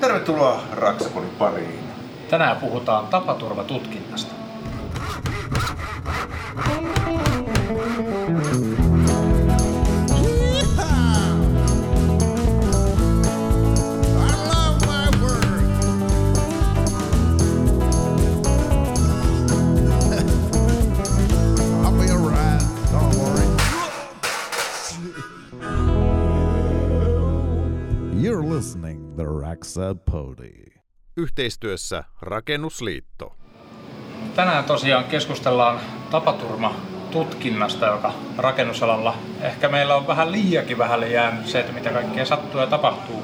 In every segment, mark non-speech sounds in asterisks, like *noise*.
Tervetuloa Raksaponin pariin. Tänään puhutaan tapaturmatutkinnasta. Pody. Yhteistyössä Rakennusliitto. Tänään tosiaan keskustellaan tapaturmatutkinnasta, joka rakennusalalla ehkä meillä on vähän liiakin vähälle jäänyt se, että mitä kaikkea sattuu ja tapahtuu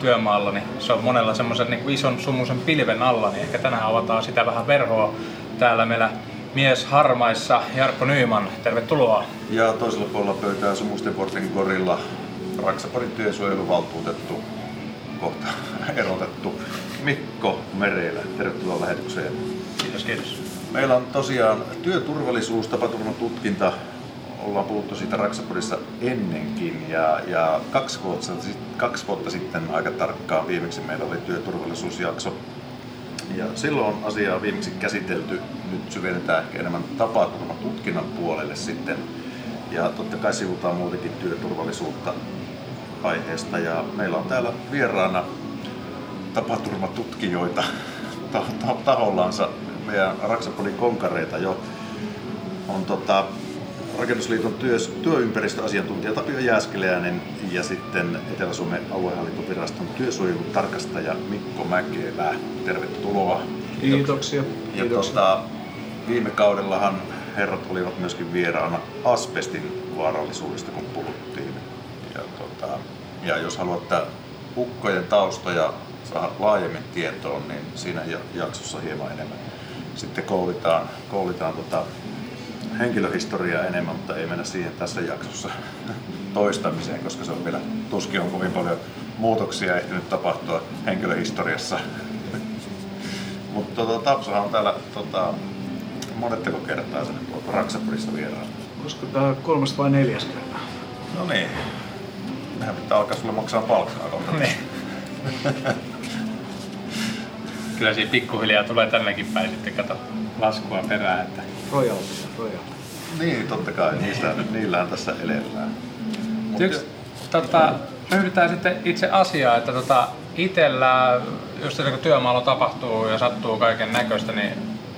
työmaalla, niin se on monella semmoisen niin ison sumuisen pilven alla, niin ehkä tänään avataan sitä vähän verhoa. Täällä meillä mies harmaissa Jarkko Nyyman, tervetuloa. Ja toisella puolella pöytää Sumusten portin korilla Raksaporin työsuojeluvaltuutettu, kohta *laughs* erotettu Mikko Merelä. Tervetuloa lähetykseen. Kiitos, kiitos. Meillä on tosiaan työturvallisuus, tapaturmatutkinta. Ollaan puhuttu siitä Raksaporissa ennenkin ja, ja kaksi, vuotta, kaksi vuotta sitten aika tarkkaan viimeksi meillä oli työturvallisuusjakso. Ja silloin on asiaa viimeksi käsitelty. Nyt syvennetään ehkä enemmän tapaturmatutkinnan puolelle sitten. Ja totta kai sivutaan muutenkin työturvallisuutta aiheesta. Ja meillä on täällä vieraana tapaturmatutkijoita *laughs* ta- ta- tahollansa. Meidän Raksapodin konkareita jo on tota, Rakennusliiton työ, työympäristöasiantuntija Tapio Jääskeläinen ja sitten Etelä-Suomen aluehallintoviraston työsuojelutarkastaja Mikko Mäkelä. Tervetuloa. Kiitoksia. Ja Kiitoksia. tota, viime kaudellahan herrat olivat myöskin vieraana asbestin vaarallisuudesta, kun puhuttiin. Ja, tota, ja jos haluatte ukkojen taustoja saada laajemmin tietoon, niin siinä ja- jaksossa hieman enemmän sitten koulitaan, koulitaan tota henkilöhistoriaa enemmän, mutta ei mennä siihen tässä jaksossa *laughs* toistamiseen, koska se on vielä tuskin on kovin paljon muutoksia ehtinyt tapahtua henkilöhistoriassa *laughs* mutta tota, Tapsahan on täällä tota, monetteko kertaa tänne tuolta Raksapurista vieraan. Koska tämä kolmas vai neljäs kerta? No niin. Mehän pitää alkaa sulle maksaa palkkaa kohta. Niin. Kyllä siinä pikkuhiljaa tulee tännekin päin sitten kato laskua perään, että Rojalti, rojalti. Niin, totta kai. Niistä, niillähän tässä elellään. Mut Yksi, tota, ryhdytään sitten itse asiaan, että tota, itsellä, just kun työmaalla tapahtuu ja sattuu kaiken näköistä, niin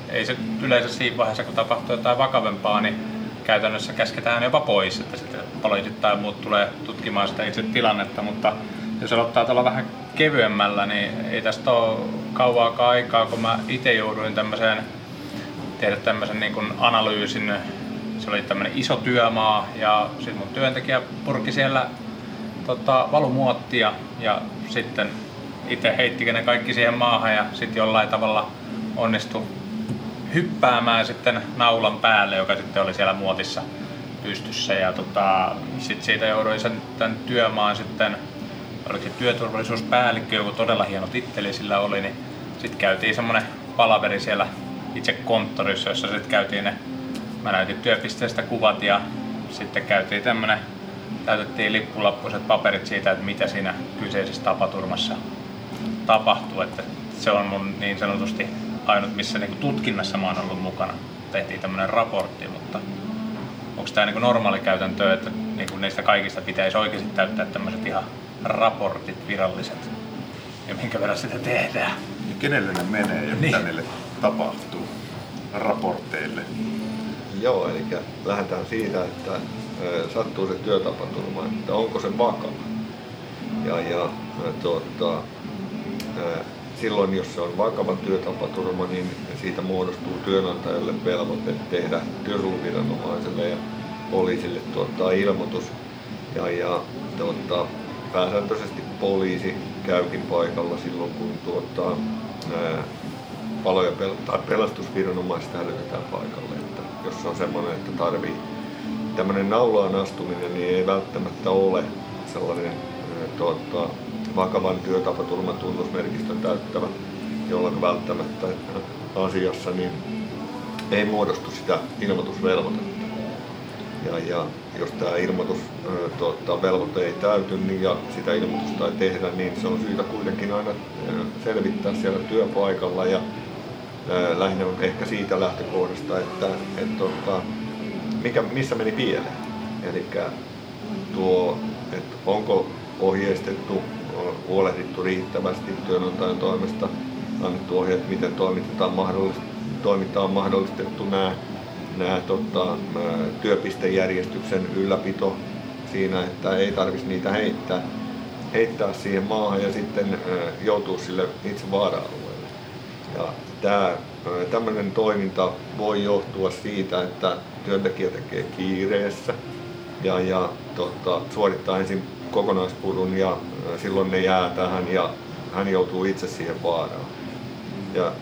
ei se yleensä siinä vaiheessa, kun tapahtuu jotain vakavempaa, niin käytännössä käsketään jopa pois, että sitten poliisit tai muut tulee tutkimaan sitä itse tilannetta, mutta jos aloittaa tuolla vähän kevyemmällä, niin ei tästä ole kauaakaan aikaa, kun mä itse jouduin tämmöiseen tehdä tämmöisen niin kuin analyysin. Se oli tämmöinen iso työmaa ja sitten mun työntekijä purki siellä tota, valumuottia ja sitten itse heittikin ne kaikki siihen maahan ja sitten jollain tavalla onnistui hyppäämään sitten naulan päälle, joka sitten oli siellä muotissa pystyssä. Ja tota, sitten siitä jouduin sen tämän työmaan sitten, oliko se työturvallisuuspäällikkö, joku todella hieno titteli sillä oli, niin sitten käytiin semmoinen palaveri siellä itse konttorissa, jossa sitten käytiin ne, mä näytin työpisteestä kuvat ja sitten käytiin tämmönen, täytettiin lippulappuiset paperit siitä, että mitä siinä kyseisessä tapaturmassa tapahtuu, että se on mun niin sanotusti ainut, missä niinku tutkinnassa mä oon ollut mukana. Tehtiin tämmönen raportti, mutta onko tämä niinku normaali käytäntö, että niinku niistä kaikista pitäisi oikeasti täyttää tämmöiset ihan raportit viralliset ja minkä verran sitä tehdään. Ja kenelle ne menee ja Niin. mitä niille tapahtuu raporteille. Joo, eli lähdetään siitä, että sattuu se työtapaturma, että onko se vakava. Ja, ja tuota, silloin, jos se on vakava työtapaturma, niin siitä muodostuu työnantajalle velvoite tehdä työsuojeluviranomaiselle ja poliisille tuottaa ilmoitus. Ja, ja tuota, pääsääntöisesti poliisi käykin paikalla silloin, kun tuota, ää, palo- ja pel- tai pelastusviranomaiset hälytetään paikalle. Että jos se on semmoinen, että tarvii tämmöinen naulaan astuminen, niin ei välttämättä ole sellainen ää, tuota, vakavan työtapaturman tunnusmerkistön täyttävä, jolloin välttämättä asiassa niin ei muodostu sitä ilmoitusvelvoitetta. Ja, ja, jos tämä ilmoitus velvoite ei täyty niin, ja sitä ilmoitusta ei tehdä, niin se on syytä kuitenkin aina selvittää siellä työpaikalla ja lähinnä on ehkä siitä lähtökohdasta, että et, tuota, mikä, missä meni pieleen. Eli tuo, että onko ohjeistettu, huolehdittu riittävästi työnantajan toimesta, annettu ohjeet, miten toimitetaan mahdollisesti, toiminta on mahdollistettu nämä, nämä tota, työpistejärjestyksen ylläpito siinä, että ei tarvitsisi niitä heittää, heittää siihen maahan ja sitten joutuu sille itse vaara-alueelle. Ja tämä, tämmöinen toiminta voi johtua siitä, että työntekijä tekee kiireessä ja, ja tota, suorittaa ensin kokonaispurun ja silloin ne jää tähän ja hän joutuu itse siihen vaaraan. Ja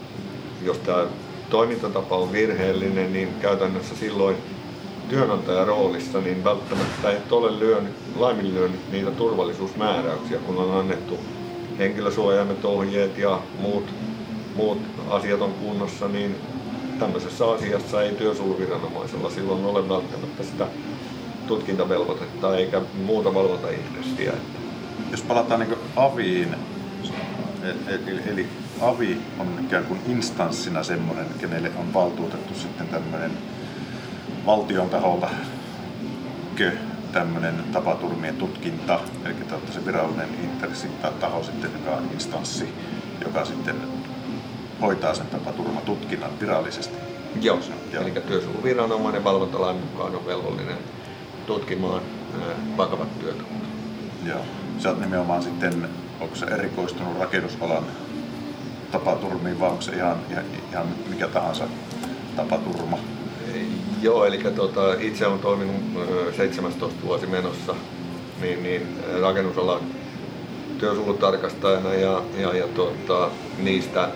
jos tämä toimintatapa on virheellinen, niin käytännössä silloin työnantajan roolissa niin välttämättä et ole lyönyt, laiminlyönyt niitä turvallisuusmääräyksiä, kun on annettu henkilösuojaimet, ohjeet ja muut, muut asiat on kunnossa, niin tämmöisessä asiassa ei työsuojeluviranomaisella silloin ole välttämättä sitä tutkintavelvoitetta eikä muuta valvontaintressiä. Jos palataan niin aviin, eli, eli avi on ikään kuin instanssina semmoinen, kenelle on valtuutettu sitten tämmöinen valtion taholta kö, tämmöinen tapaturmien tutkinta, eli se virallinen intressi tai taho sitten, joka on instanssi, joka sitten hoitaa sen tapaturmatutkinnan virallisesti. Joo, Joo. eli työsuojeluviranomainen valvontalain mukaan on velvollinen tutkimaan vakavat työtavat. Joo. Sä oot nimenomaan sitten, onko se erikoistunut rakennusalan tapaturmiin vai onko se ihan, ihan, ihan mikä tahansa tapaturma? Joo, eli tota, itse olen toiminut 17 vuosi menossa niin, niin rakennusalan työsuojelutarkastajana ja, ja, ja tota, niistä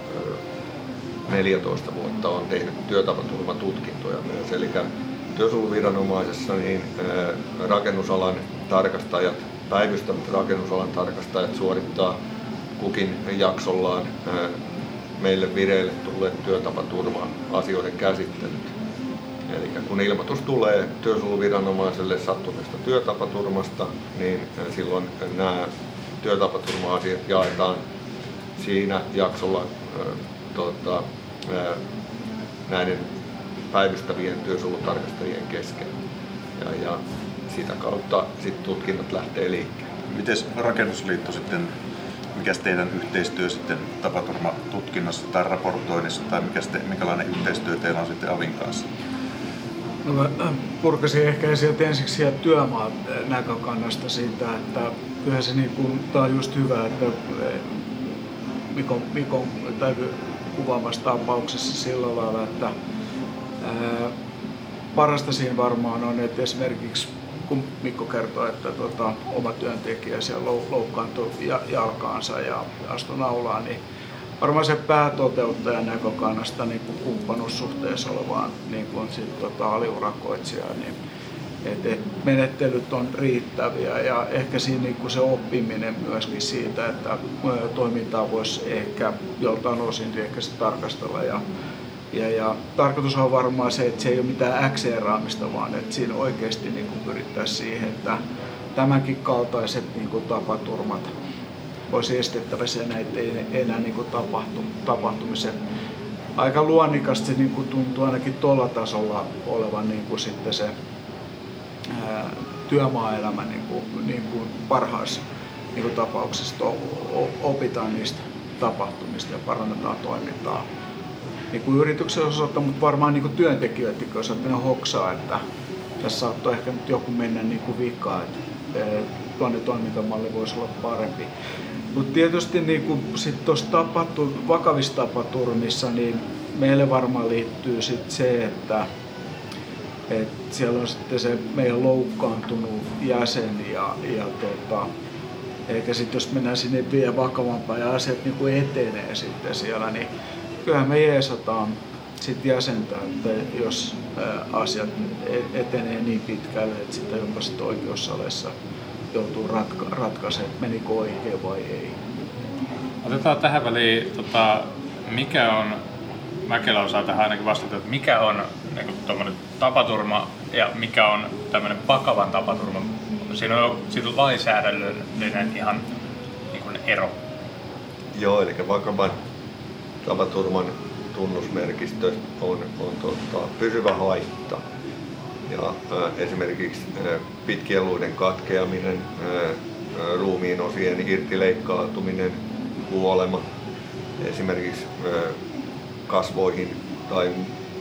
14 vuotta on tehnyt työtapaturmatutkintoja myös. Eli työsuojeluviranomaisessa niin rakennusalan tarkastajat, päivystävät rakennusalan tarkastajat suorittaa kukin jaksollaan meille vireille tulleet työtapaturma-asioiden käsittelyt. Eli kun ilmoitus tulee työsuojeluviranomaiselle sattuneesta työtapaturmasta, niin silloin nämä työtapaturma-asiat jaetaan siinä jaksolla tuota, näiden päivystävien työsuojelutarkastajien kesken. Ja, ja sitä kautta sit tutkinnat lähtee liikkeelle. Miten rakennusliitto sitten, mikä teidän yhteistyö sitten tapaturmatutkinnassa tai raportoinnissa tai mikä sitten, minkälainen yhteistyö teillä on sitten Avin kanssa? No mä purkasin ehkä sieltä ensiksi sieltä työmaan näkökannasta siitä, että kyllähän se niin kuin, tää on just hyvä, että Mikon, Mikon tai kuvaamassa tapauksessa sillä lailla, että parasta siinä varmaan on, että esimerkiksi kun Mikko kertoi, että tota, oma työntekijä siellä loukkaantui jalkaansa ja astui naulaan, niin varmaan se päätoteuttajan näkökannasta niin kuin kumppanuussuhteessa olevaan niin kuin sit, tota, aliurakoitsijaan, niin et, et menettelyt on riittäviä ja ehkä siinä niin kuin se oppiminen myöskin siitä, että toimintaa voisi ehkä joltain osin ehkä tarkastella ja ja, ja tarkoitus on varmaan se, että se ei ole mitään XC-raamista, vaan että siinä oikeasti niin kuin pyrittäisiin siihen, että tämänkin kaltaiset niin kuin tapaturmat olisi estettävissä ja näitä ei enää niin kuin tapahtu, tapahtumisen. Aika luonnikasta se niin kuin tuntuu ainakin tuolla tasolla olevan niin kuin sitten se ää, työmaaelämä niin kuin, niin kuin parhaassa niin kuin tapauksessa opitaan niistä tapahtumista ja parannetaan toimintaa niin kuin yrityksen osalta, mutta varmaan niin kuin työntekijöiden osalta ne hoksaa, että tässä saattoi ehkä nyt joku mennä niin kuin vikaan, että tuonne toimintamalli voisi olla parempi. Mutta tietysti niin kuin sit tapahtu, vakavissa tapaturmissa, niin meille varmaan liittyy sit se, että et siellä on sitten se meidän loukkaantunut jäsen ja, ja tota, eikä sitten jos mennään sinne vielä vakavampaan ja asiat niin kuin etenee sitten siellä, niin kyllähän me jeesataan sit jäsentä, että jos asiat e-, etenee niin pitkälle, että sitä jopa sit oikeussaleissa joutuu ratka- ratkaisemaan, menikö oikein vai ei. Otetaan tähän väliin, tota, mikä on, Mäkelä osaa tähän ainakin vastata, että mikä on niin tapaturma ja mikä on tämmöinen vakavan tapaturman, siinä on, siinä on lainsäädännöllinen ihan niin kuin ero. Joo, eli vakavan tapaturman tunnusmerkistö on, on tota, pysyvä haitta. Ja ää, esimerkiksi ää, pitkien luiden katkeaminen, ää, ruumiin osien irtileikkautuminen, kuolema, esimerkiksi ää, kasvoihin tai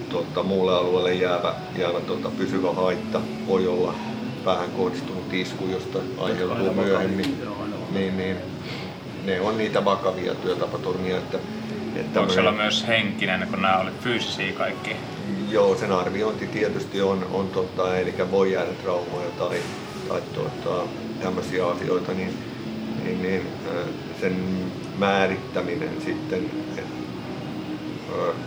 tota, muulle alueelle jäävä, jäävä tota, pysyvä haitta voi olla päähän kohdistunut isku, josta aiheutuu myöhemmin. Niin, niin, ne on niitä vakavia työtapaturmia. Että, että Voiko se olla myös henkinen, kun nämä oli fyysisiä kaikki? Joo, sen arviointi tietysti on, on tota, eli voi jäädä traumoja tai, tai tota, tämmöisiä asioita, niin, niin, niin sen määrittäminen sitten, että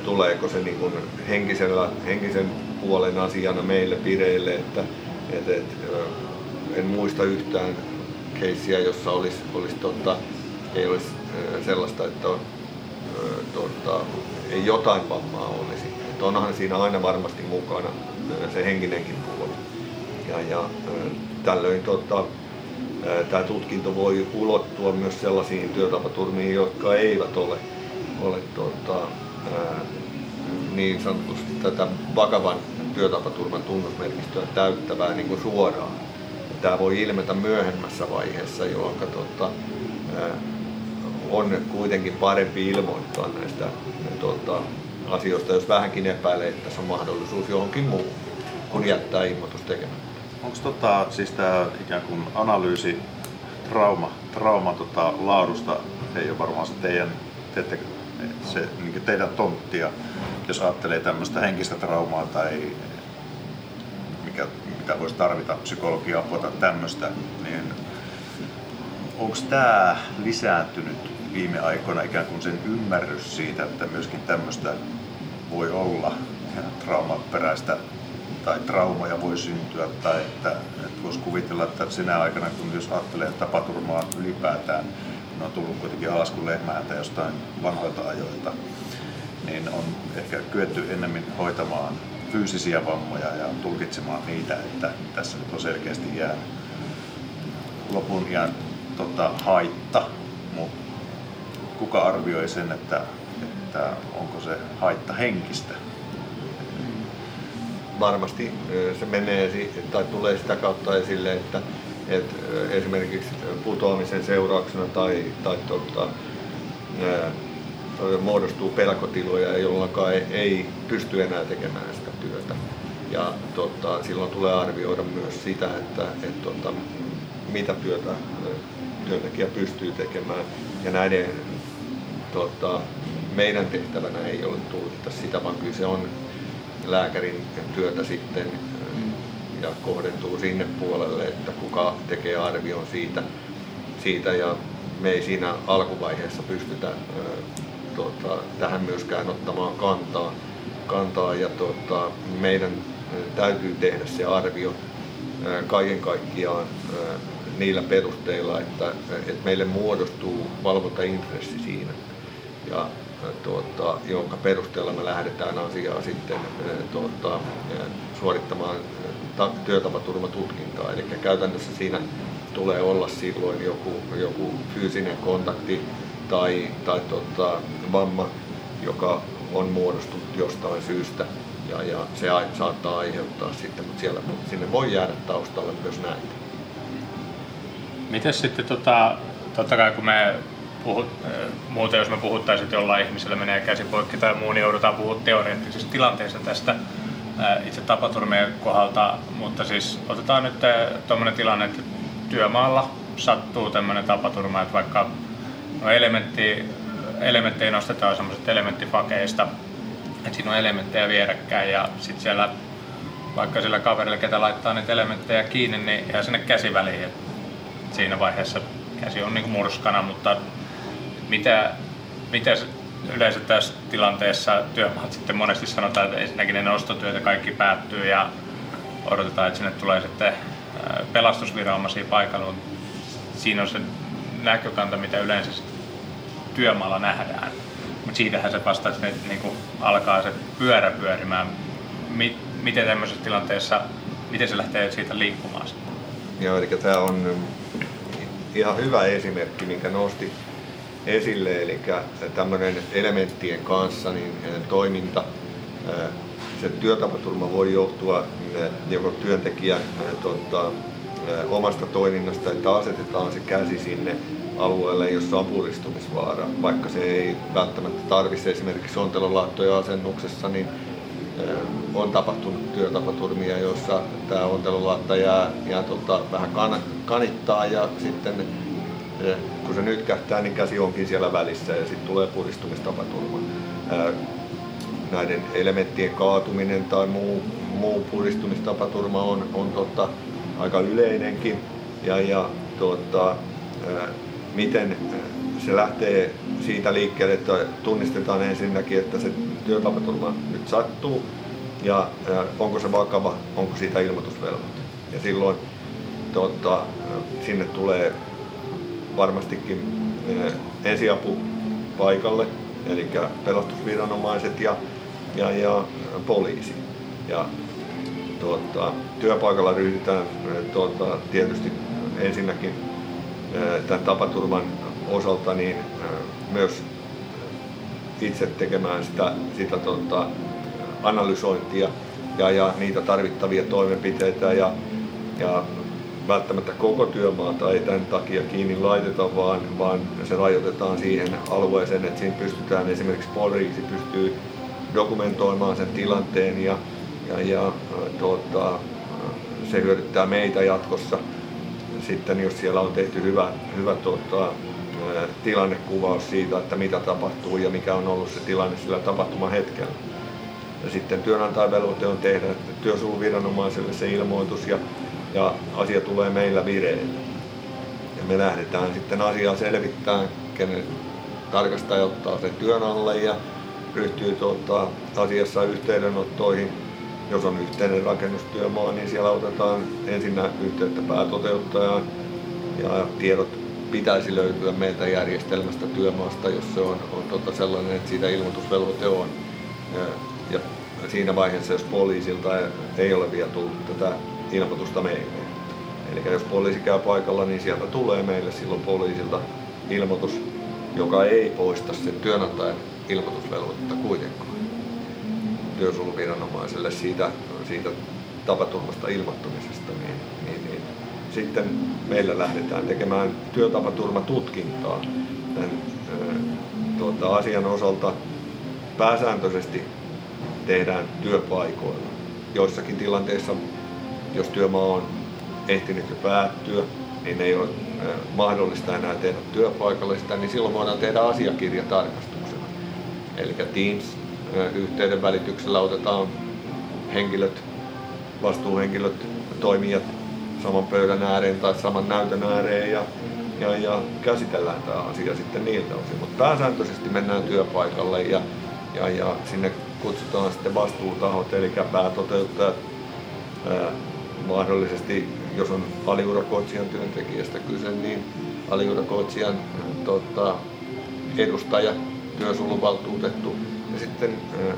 tuleeko se niin kuin henkisellä, henkisen puolen asiana meille vireille, että, että, että en muista yhtään keissiä, jossa olisi, olisi tota, ei olisi sellaista, että on, tota, jotain vammaa olisi. Että onhan siinä aina varmasti mukana se henkinenkin puoli. Ja, ja tällöin tota, tämä tutkinto voi ulottua myös sellaisiin työtapaturmiin, jotka eivät ole, ole tota, niin sanotusti tätä vakavan työtapaturman tunnusmerkistöä täyttävää niin kuin suoraan. Tämä voi ilmetä myöhemmässä vaiheessa, jolloin tota, on kuitenkin parempi ilmoittaa näistä tota, asioista, jos vähänkin epäilee, että tässä on mahdollisuus johonkin muuhun, kun jättää ilmoitus tekemättä. Onko tota, siis tämä ikään kuin analyysi trauma, trauma tota, laadusta, ei ole varmaan se teidän, teette, se, niin teidän tonttia, jos ajattelee tämmöistä henkistä traumaa tai mikä, mitä voisi tarvita psykologiaa tai tämmöistä, niin onko tämä lisääntynyt viime aikoina ikään kuin sen ymmärrys siitä, että myöskin tämmöistä voi olla traumaperäistä tai traumaja voi syntyä tai että, että voisi kuvitella, että sinä aikana, kun jos ajattelee tapaturmaa ylipäätään, kun on tullut kuitenkin alas kuin lehmääntä jostain vanhoilta ajoilta, niin on ehkä kyetty ennemmin hoitamaan fyysisiä vammoja ja tulkitsemaan niitä, että tässä nyt on selkeästi jää lopun iän tota, haitta, kuka arvioi sen, että, että onko se haitta henkistä? Varmasti se menee tai tulee sitä kautta esille, että, että esimerkiksi putoamisen seurauksena tai, tai tota, muodostuu pelkotiloja, jolloin ei, ei pysty enää tekemään sitä työtä. Ja tota, silloin tulee arvioida myös sitä, että et, tota, mitä työtä työntekijä pystyy tekemään. Ja näiden tota, meidän tehtävänä ei ole tulkita sitä, vaan kyllä se on lääkärin työtä sitten ja kohdentuu sinne puolelle, että kuka tekee arvion siitä, siitä ja me ei siinä alkuvaiheessa pystytä tota, tähän myöskään ottamaan kantaa, kantaa ja tota, meidän täytyy tehdä se arvio kaiken kaikkiaan niillä perusteilla, että, että meille muodostuu valvontaintressi siinä, ja, tuota, jonka perusteella me lähdetään asiaa sitten tuota, suorittamaan työtapaturmatutkintaa. Eli käytännössä siinä tulee olla silloin joku, joku fyysinen kontakti tai, tai tuota, vamma, joka on muodostunut jostain syystä ja, ja se saattaa aiheuttaa sitten, mutta siellä, sinne voi jäädä taustalle myös näitä. Miten sitten, tota, totta kai kun me puhut, muuten jos me puhuttaisiin, että jollain ihmisellä menee käsi poikki tai muu, niin joudutaan puhua teoreettisesta tilanteesta tästä itse tapaturmien kohdalta, mutta siis otetaan nyt tuommoinen tilanne, että työmaalla sattuu tämmöinen tapaturma, että vaikka no elementti, elementtejä nostetaan semmoiset elementtifakeista, että siinä on elementtejä vierekkäin ja sitten siellä vaikka sillä kaverilla, ketä laittaa niitä elementtejä kiinni, niin jää sinne käsiväliin. Et siinä vaiheessa käsi on niin kuin murskana, mutta mitä, mitä yleensä tässä tilanteessa työmaat sitten monesti sanotaan, että ensinnäkin ne nostotyöt ja kaikki päättyy ja odotetaan, että sinne tulee sitten pelastusviranomaisia paikalla. Siinä on se näkökanta, mitä yleensä työmaalla nähdään. Mutta siitähän se vasta, että niin kuin alkaa se pyörä pyörimään. Miten tämmöisessä tilanteessa miten se lähtee siitä liikkumaan? Joo, eli tämä on ihan hyvä esimerkki, minkä nosti esille, eli tämmöinen elementtien kanssa niin toiminta, se työtapaturma voi johtua joko työntekijän tota, omasta toiminnasta, että asetetaan se käsi sinne alueelle, jossa on puristumisvaara, vaikka se ei välttämättä tarvitse esimerkiksi ontelolaattojen asennuksessa, niin on tapahtunut työtapaturmia, joissa tämä ontelolaatta jää, jää tota, vähän kan, kanittaa ja sitten kun se nyt kähtää, niin käsi onkin siellä välissä ja sitten tulee puristumistapaturma. Näiden elementtien kaatuminen tai muu, muu puristumistapaturma on, on tota, aika yleinenkin ja, ja tota, miten se lähtee siitä liikkeelle, että tunnistetaan ensinnäkin, että se työtapaturma nyt sattuu ja onko se vakava, onko siitä ilmoitusvelvoite. Ja silloin tota, sinne tulee varmastikin ensiapu paikalle, eli pelastusviranomaiset ja, ja, ja poliisi. Ja tuota, työpaikalla ryhdytään tuota, tietysti ensinnäkin tämän tapaturman osalta niin myös itse tekemään sitä, sitä tuota, analysointia ja, ja niitä tarvittavia toimenpiteitä ja, ja välttämättä koko työmaata ei tämän takia kiinni laiteta, vaan, vaan se rajoitetaan siihen alueeseen, että siinä pystytään esimerkiksi poliisi pystyy dokumentoimaan sen tilanteen ja, ja, ja tuota, se hyödyttää meitä jatkossa. Sitten jos siellä on tehty hyvä, hyvä tuota, tilannekuvaus siitä, että mitä tapahtuu ja mikä on ollut se tilanne sillä tapahtuman hetkellä. Ja sitten työnantajan velvoite on tehdä työsuojeluviranomaiselle se ilmoitus ja, ja asia tulee meillä vireille. Ja me lähdetään sitten asiaa selvittämään, kenen tarkastaja ottaa sen työn alle ja ryhtyy tuota, asiassa yhteydenottoihin. Jos on yhteinen rakennustyömaa, niin siellä otetaan ensinnä yhteyttä päätoteuttajaan ja tiedot pitäisi löytyä meiltä järjestelmästä työmaasta, jos se on, on tota sellainen, että siitä ilmoitusvelvoite on. Ja, ja siinä vaiheessa, jos poliisilta ei ole vielä tullut tätä ilmoitusta meille. Eli jos poliisi käy paikalla, niin sieltä tulee meille silloin poliisilta ilmoitus, joka ei poista sen työnantajan ilmoitusvelvoitetta kuitenkaan työsuojeluviranomaiselle siitä, siitä tapaturmasta ilmoittamisesta, niin, niin, niin sitten meillä lähdetään tekemään työtapaturmatutkintaa tämän tuota, asian osalta pääsääntöisesti tehdään työpaikoilla. Joissakin tilanteissa, jos työmaa on ehtinyt jo päättyä, niin ei ole mahdollista enää tehdä työpaikalla sitä, niin silloin voidaan tehdä asiakirjatarkastuksena. Eli Teams-yhteyden välityksellä otetaan henkilöt, vastuuhenkilöt, toimijat saman pöydän ääreen tai saman näytön ääreen ja, ja, ja käsitellään tämä asia sitten niiltä osin. Mutta pääsääntöisesti mennään työpaikalle ja, ja, ja sinne kutsutaan sitten vastuutahot, eli päätoteuttajat, ää, mahdollisesti, jos on aliurakoitsijan työntekijästä kyse, niin aliurakoitsijan tota, edustaja, työsuojeluvaltuutettu ja sitten ää,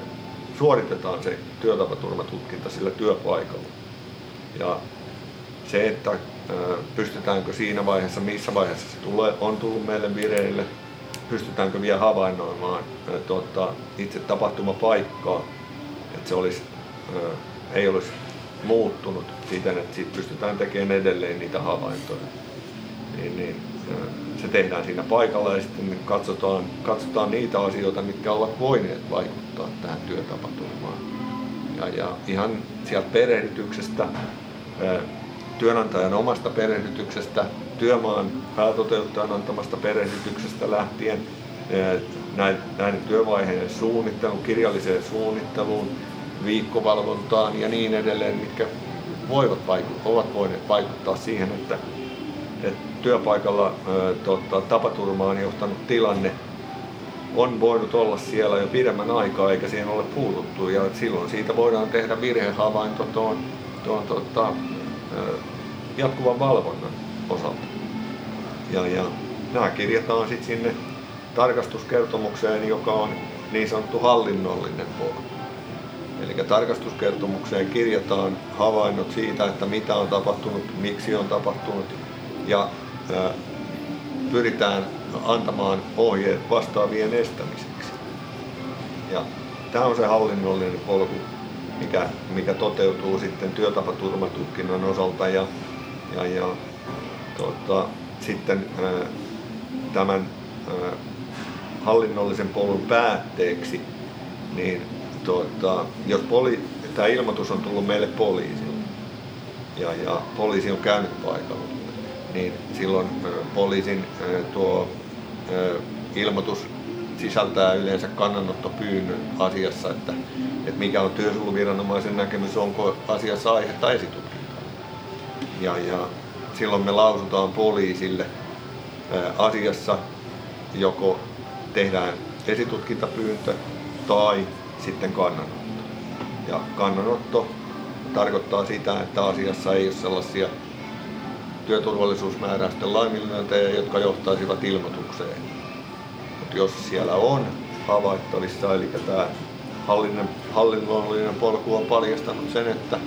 suoritetaan se työtapaturmatutkinta sillä työpaikalla. Ja se, että pystytäänkö siinä vaiheessa, missä vaiheessa se tulee, on tullut meille vireille, pystytäänkö vielä havainnoimaan tuota, itse tapahtumapaikkaa, että se olisi, ei olisi muuttunut siten, että siitä pystytään tekemään edelleen niitä havaintoja. Niin, niin, se tehdään siinä paikalla ja sitten katsotaan, katsotaan niitä asioita, mitkä ovat voineet vaikuttaa tähän työtapaturmaan. Ja, ja ihan sieltä perehdytyksestä työnantajan omasta perehdytyksestä, työmaan päätoteuttajan antamasta perehdytyksestä lähtien näiden työvaiheiden suunnitteluun, kirjalliseen suunnitteluun, viikkovalvontaan ja niin edelleen, mitkä voivat vaikuttaa, ovat voineet vaikuttaa siihen, että, että työpaikalla ää, tota, tapaturmaan johtanut tilanne on voinut olla siellä jo pidemmän aikaa eikä siihen ole puututtu ja silloin siitä voidaan tehdä virhehavainto tuon, tuon tota, jatkuvan valvonnan osalta. Ja, ja nämä kirjataan sitten sinne tarkastuskertomukseen, joka on niin sanottu hallinnollinen puoli. Eli tarkastuskertomukseen kirjataan havainnot siitä, että mitä on tapahtunut, miksi on tapahtunut ja ää, pyritään antamaan ohjeet vastaavien estämiseksi. Ja tämä on se hallinnollinen polku, mikä, mikä toteutuu sitten työtapaturmatutkinnon osalta ja, ja, ja tota, sitten tämän hallinnollisen polun päätteeksi, niin tota, jos poli, tämä ilmoitus on tullut meille poliisille ja, ja poliisi on käynyt paikalla, niin silloin poliisin tuo ilmoitus sisältää yleensä kannanottopyynnön asiassa, että, että mikä on työsuojeluviranomaisen näkemys, onko asiassa aihetta esitutkintaa. Ja, ja silloin me lausutaan poliisille asiassa, joko tehdään esitutkintapyyntö tai sitten kannanotto. Ja kannanotto tarkoittaa sitä, että asiassa ei ole sellaisia työturvallisuusmääräysten laiminlyöntejä, jotka johtaisivat ilmoitukseen. Mutta jos siellä on havaittavissa, eli tämä hallinnollinen polku on paljastanut sen, että,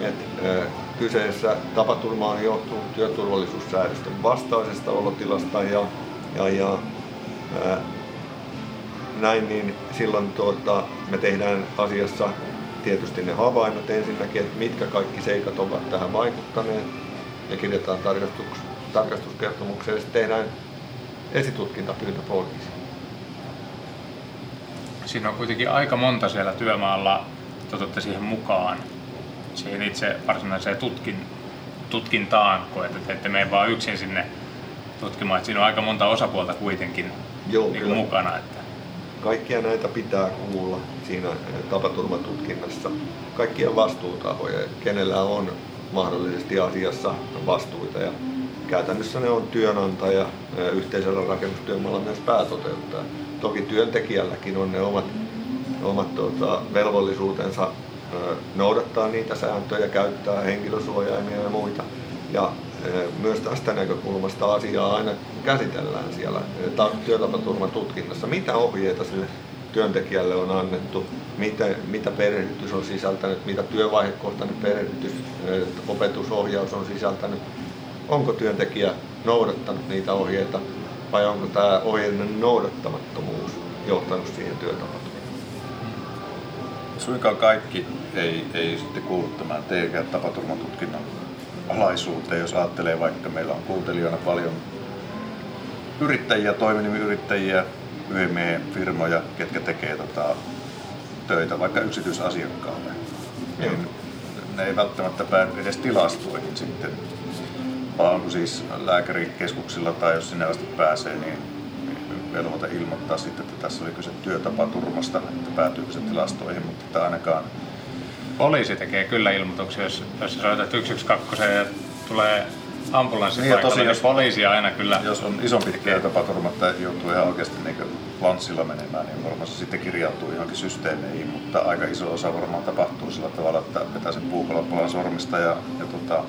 että kyseessä tapaturma on johtunut työturvallisuussäädösten vastaisesta olotilasta ja, ja, ja ää, näin, niin silloin tuota, me tehdään asiassa tietysti ne havainnot ensinnäkin, että mitkä kaikki seikat ovat tähän vaikuttaneet ja kirjataan tarkastus, tarkastuskertomukseen ja sitten tehdään esitutkintapyyntö poliisiin. Siinä on kuitenkin aika monta siellä työmaalla, totutte siihen mukaan, siihen itse varsinaiseen tutkin, tutkintaan, kun että te ette mene vaan yksin sinne tutkimaan, että siinä on aika monta osapuolta kuitenkin Joo, niin kyllä. mukana. Että Kaikkia näitä pitää kuulla siinä tapaturmatutkinnassa. Kaikkia vastuutahoja, kenellä on mahdollisesti asiassa vastuita. Ja käytännössä ne on työnantaja, yhteisellä rakennustyömaalla myös päätoteuttaja. Toki työntekijälläkin on ne omat, omat tuota, velvollisuutensa noudattaa niitä sääntöjä, käyttää henkilösuojaimia ja muita. Ja myös tästä näkökulmasta asiaa aina käsitellään siellä ta- työtapaturmatutkinnassa. Mitä ohjeita sille työntekijälle on annettu, mitä, mitä perehdytys on sisältänyt, mitä työvaihekohtainen perehdytys, ö, opetusohjaus on sisältänyt, onko työntekijä noudattanut niitä ohjeita vai onko tämä ohjeiden noudattamattomuus johtanut siihen työtapaturmaan. Suinkaan kaikki ei, ei sitten kuulu tämän TG-tapaturmatutkinnon alaisuuteen, jos ajattelee vaikka meillä on kuuntelijoina paljon yrittäjiä, toiminimiyrittäjiä, yhden miehen firmoja, ketkä tekee tota, töitä vaikka yksityisasiakkaalle. Niin ne ei välttämättä päädy edes tilastoihin sitten, vaan onko siis lääkärikeskuksilla tai jos sinne asti pääsee, niin velvoite ilmoittaa sitten, että tässä oli kyse työtapaturmasta, että päätyykö se tilastoihin, mutta että ainakaan poliisi tekee kyllä ilmoituksia, jos, jos sä soitat 112 ja tulee ambulanssi Niin paikalle, tosi, niin jos- poliisi aina kyllä jos on isompi työtapaturma, että joutuu ihan oikeasti niin lanssilla menemään, niin varmaan se sitten kirjautuu johonkin systeemeihin, mutta aika iso osa varmaan tapahtuu sillä tavalla, että vetää sen puukolapalan sormista ja, ja tota,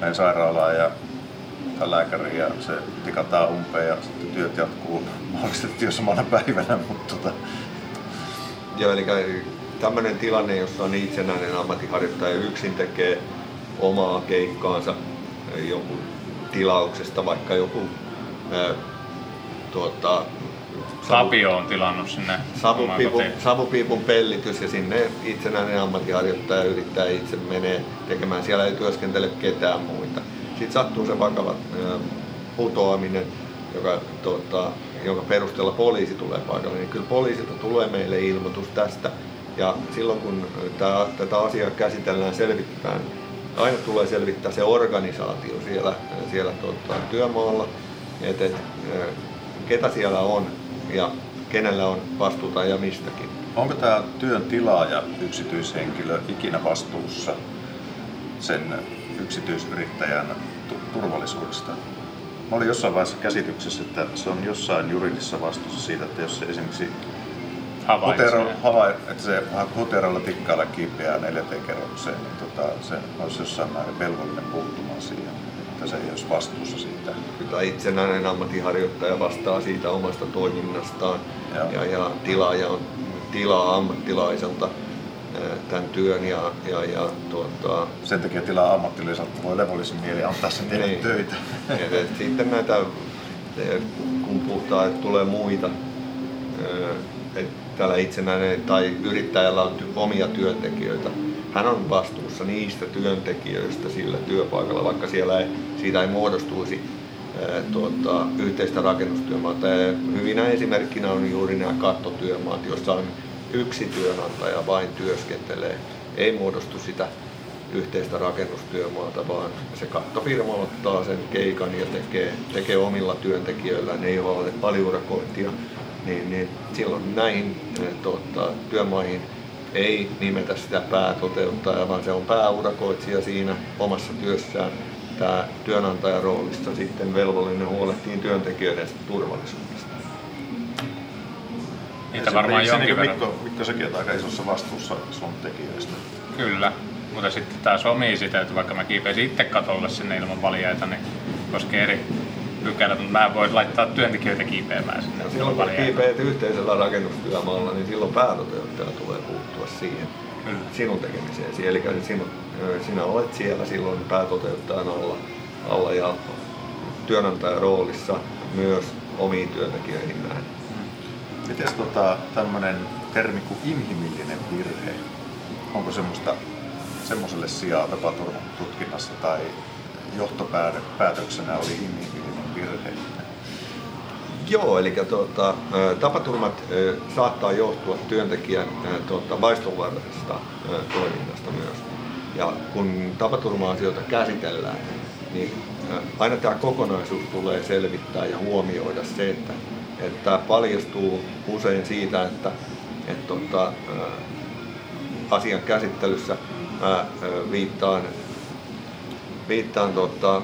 menee sairaalaan ja tai lääkäriin ja se tikataan umpeen ja sitten työt jatkuu mahdollisesti jo samana päivänä, mutta tota, Joo, eli tämmöinen tilanne, jossa on itsenäinen ammattiharjoittaja yksin tekee omaa keikkaansa eh, joku tilauksesta, vaikka joku ää, tuota, savu- Tapio on tilannut sinne savupiipun, savupiipun pellitys ja sinne itsenäinen ammattiharjoittaja yrittää itse menee tekemään. Siellä ei työskentele ketään muita. Sitten sattuu se vakava ö, putoaminen, joka, tota, jonka perusteella poliisi tulee paikalle. Niin kyllä poliisilta tulee meille ilmoitus tästä. Ja silloin kun tää, tätä asiaa käsitellään, selvitetään, aina tulee selvittää se organisaatio siellä, siellä tota, työmaalla, että et, ö, ketä siellä on ja kenellä on vastuuta ja mistäkin. onko tämä työn tilaaja yksityishenkilö ikinä vastuussa sen yksityisyrittäjän tu- turvallisuudesta? Mä olin jossain vaiheessa käsityksessä, että se on jossain juridisessa vastuussa siitä, että jos se esimerkiksi Hutero, havai, että se huterolla tikkailla kiipeää neljänteen kerrokseen, niin tota, se olisi jossain määrin velvollinen puuttumaan siihen, että se ei olisi vastuussa siitä. Kyllä itsenäinen ammattiharjoittaja vastaa siitä omasta toiminnastaan Joo. ja, ja tilaaja on tilaa ammattilaiselta tämän työn ja, ja, ja tuota, Sen takia tilaa ammattilaiselta voi levollisin mieli antaa sen Niin. töitä. et, et sitten näitä, eh, kun puhutaan, että tulee muita, eh, että tällä itsenäinen tai yrittäjällä on ty- omia työntekijöitä, hän on vastuussa niistä työntekijöistä sillä työpaikalla, vaikka siellä ei, siitä ei muodostuisi eh, tuota, yhteistä rakennustyömaata. Ja hyvinä esimerkkinä on juuri nämä kattotyömaat, joissa on yksi työnantaja vain työskentelee. Ei muodostu sitä yhteistä rakennustyömaata, vaan se kattofirma ottaa sen keikan ja tekee, tekee omilla työntekijöillään, ei ole aliurakointia, niin, niin silloin näihin tota, työmaihin ei nimetä sitä päätoteuttajaa, vaan se on pääurakoitsija siinä omassa työssään. Tämä työnantajan roolissa sitten velvollinen huolehtii työntekijöiden turvallisuudesta. Niitä varmaan se, jonkin niin verran. Mikko, Mikko, sekin on aika isossa vastuussa sun tekijöistä. Kyllä, mutta sitten taas omii sitä, että vaikka mä kiipeisin itse katolle sinne ilman valjaita, niin koskee eri pykälät, mutta mä en voi laittaa työntekijöitä kiipeämään sinne Ja silloin kun kiipeät yhteisellä rakennustyömaalla, niin silloin päätoteuttaja tulee puuttua siihen Kyllä. sinun tekemiseesi. Eli sinun, ö, sinä olet siellä silloin päätoteuttajan alla, alla ja työnantajan roolissa myös omiin työntekijöihin nähden. Miten tota, tämmöinen termi kuin inhimillinen virhe, onko semmoista, semmoiselle sijaa tapaturman tutkinnassa tai johtopäätöksenä oli inhimillinen? Joo, eli tuota, tapaturmat saattaa johtua työntekijän tuota, vaistonvaraisesta toiminnasta myös. Ja kun tapaturma-asioita käsitellään, niin aina tämä kokonaisuus tulee selvittää ja huomioida se, että, että paljastuu usein siitä, että, että tuota, asian käsittelyssä viittaan viittaan tota,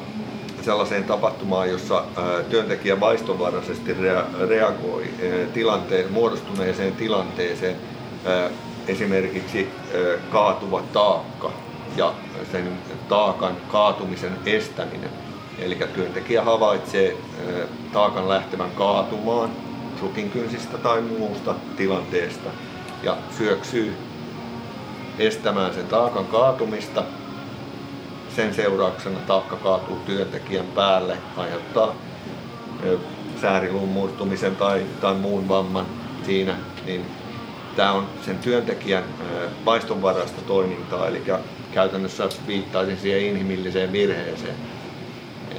sellaiseen tapahtumaan, jossa työntekijä vaistonvaraisesti rea- reagoi tilanteen, muodostuneeseen tilanteeseen, esimerkiksi kaatuva taakka ja sen taakan kaatumisen estäminen. Eli työntekijä havaitsee taakan lähtevän kaatumaan sukinkynsistä tai muusta tilanteesta ja syöksyy estämään sen taakan kaatumista sen seurauksena taakka kaatuu työntekijän päälle, aiheuttaa sääriluun murtumisen tai, tai muun vamman siinä, niin tämä on sen työntekijän vaistonvaraista toimintaa, eli käytännössä viittaisin siihen inhimilliseen virheeseen.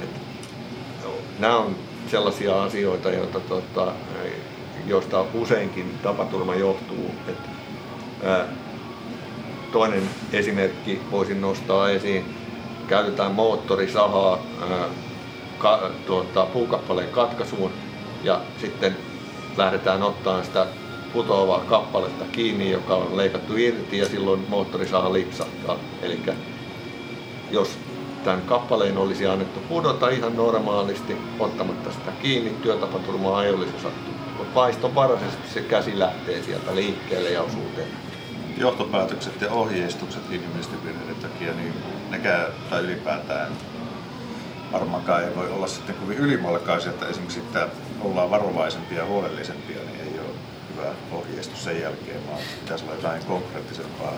Et, nämä on sellaisia asioita, joita, tota, joista useinkin tapaturma johtuu. Et, ää, toinen esimerkki voisin nostaa esiin käytetään moottorisahaa ka, tuota, puukappaleen katkaisuun ja sitten lähdetään ottaa sitä putoavaa kappaletta kiinni, joka on leikattu irti ja silloin moottorisaha lipsahtaa. Eli jos tämän kappaleen olisi annettu pudota ihan normaalisti ottamatta sitä kiinni, työtapaturmaa ei olisi sattunut. Vaistonvaraisesti se käsi lähtee sieltä liikkeelle ja osuu teille. Johtopäätökset ja ohjeistukset inhimillisten virheiden takia, niin nekään tai ylipäätään varmaankaan ei voi olla sitten kovin ylimalkaisia, että esimerkiksi että ollaan varovaisempia ja huolellisempia, niin ei ole hyvä ohjeistus sen jälkeen, vaan pitäisi olla jotain konkreettisempaa.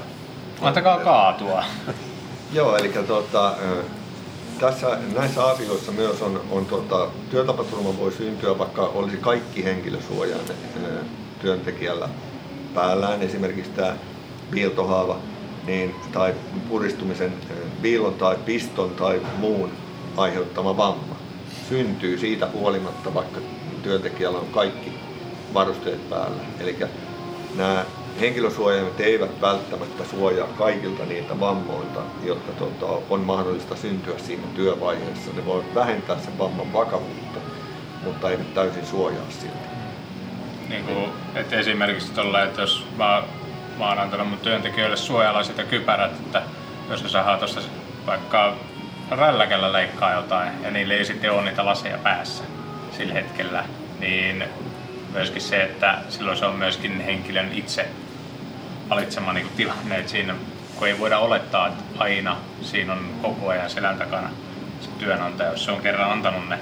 Antakaa kaatua. *laughs* Joo, eli tuota, tässä, näissä asioissa myös on, on tuota, työtapaturma voi syntyä, vaikka olisi kaikki henkilösuojainen ö, työntekijällä päällään, esimerkiksi tämä viiltohaava niin, tai puristumisen ö, viilon tai piston tai muun aiheuttama vamma syntyy siitä huolimatta, vaikka työntekijällä on kaikki varusteet päällä. Eli nämä henkilösuojaimet eivät välttämättä suojaa kaikilta niiltä vammoilta, jotka tuota, on mahdollista syntyä siinä työvaiheessa. Ne voivat vähentää sen vamman vakavuutta, mutta eivät täysin suojaa siltä. Niin kuin, että esimerkiksi tuolla, että jos mä, mä oon antanut mun työntekijöille suojalaiset ja kypärät, että jos ne saa tuossa vaikka rälläkällä leikkaa jotain ja niillä ei sitten ole niitä laseja päässä sillä hetkellä, niin myöskin se, että silloin se on myöskin henkilön itse valitsema niin tilanne, että siinä kun ei voida olettaa, että aina siinä on koko ajan selän takana se työnantaja, jos se on kerran antanut ne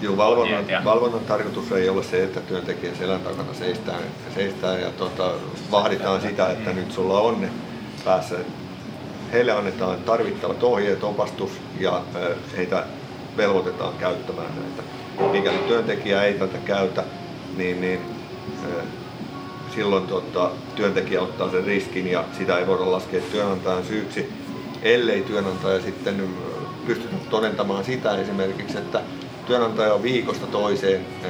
Joo, valvonnan, ja- valvonnan tarkoitus ei ole se, että työntekijä selän takana seistää, seistää ja tota, vahditaan sitä, että nyt sulla on ne päässä. Heille annetaan tarvittavat ohjeet, opastus ja heitä velvoitetaan käyttämään näitä. Mikäli työntekijä ei tätä käytä, niin, niin silloin tota, työntekijä ottaa sen riskin ja sitä ei voida laskea työnantajan syyksi, ellei työnantaja sitten ö, pystytä todentamaan sitä esimerkiksi, että työnantaja on viikosta toiseen ö,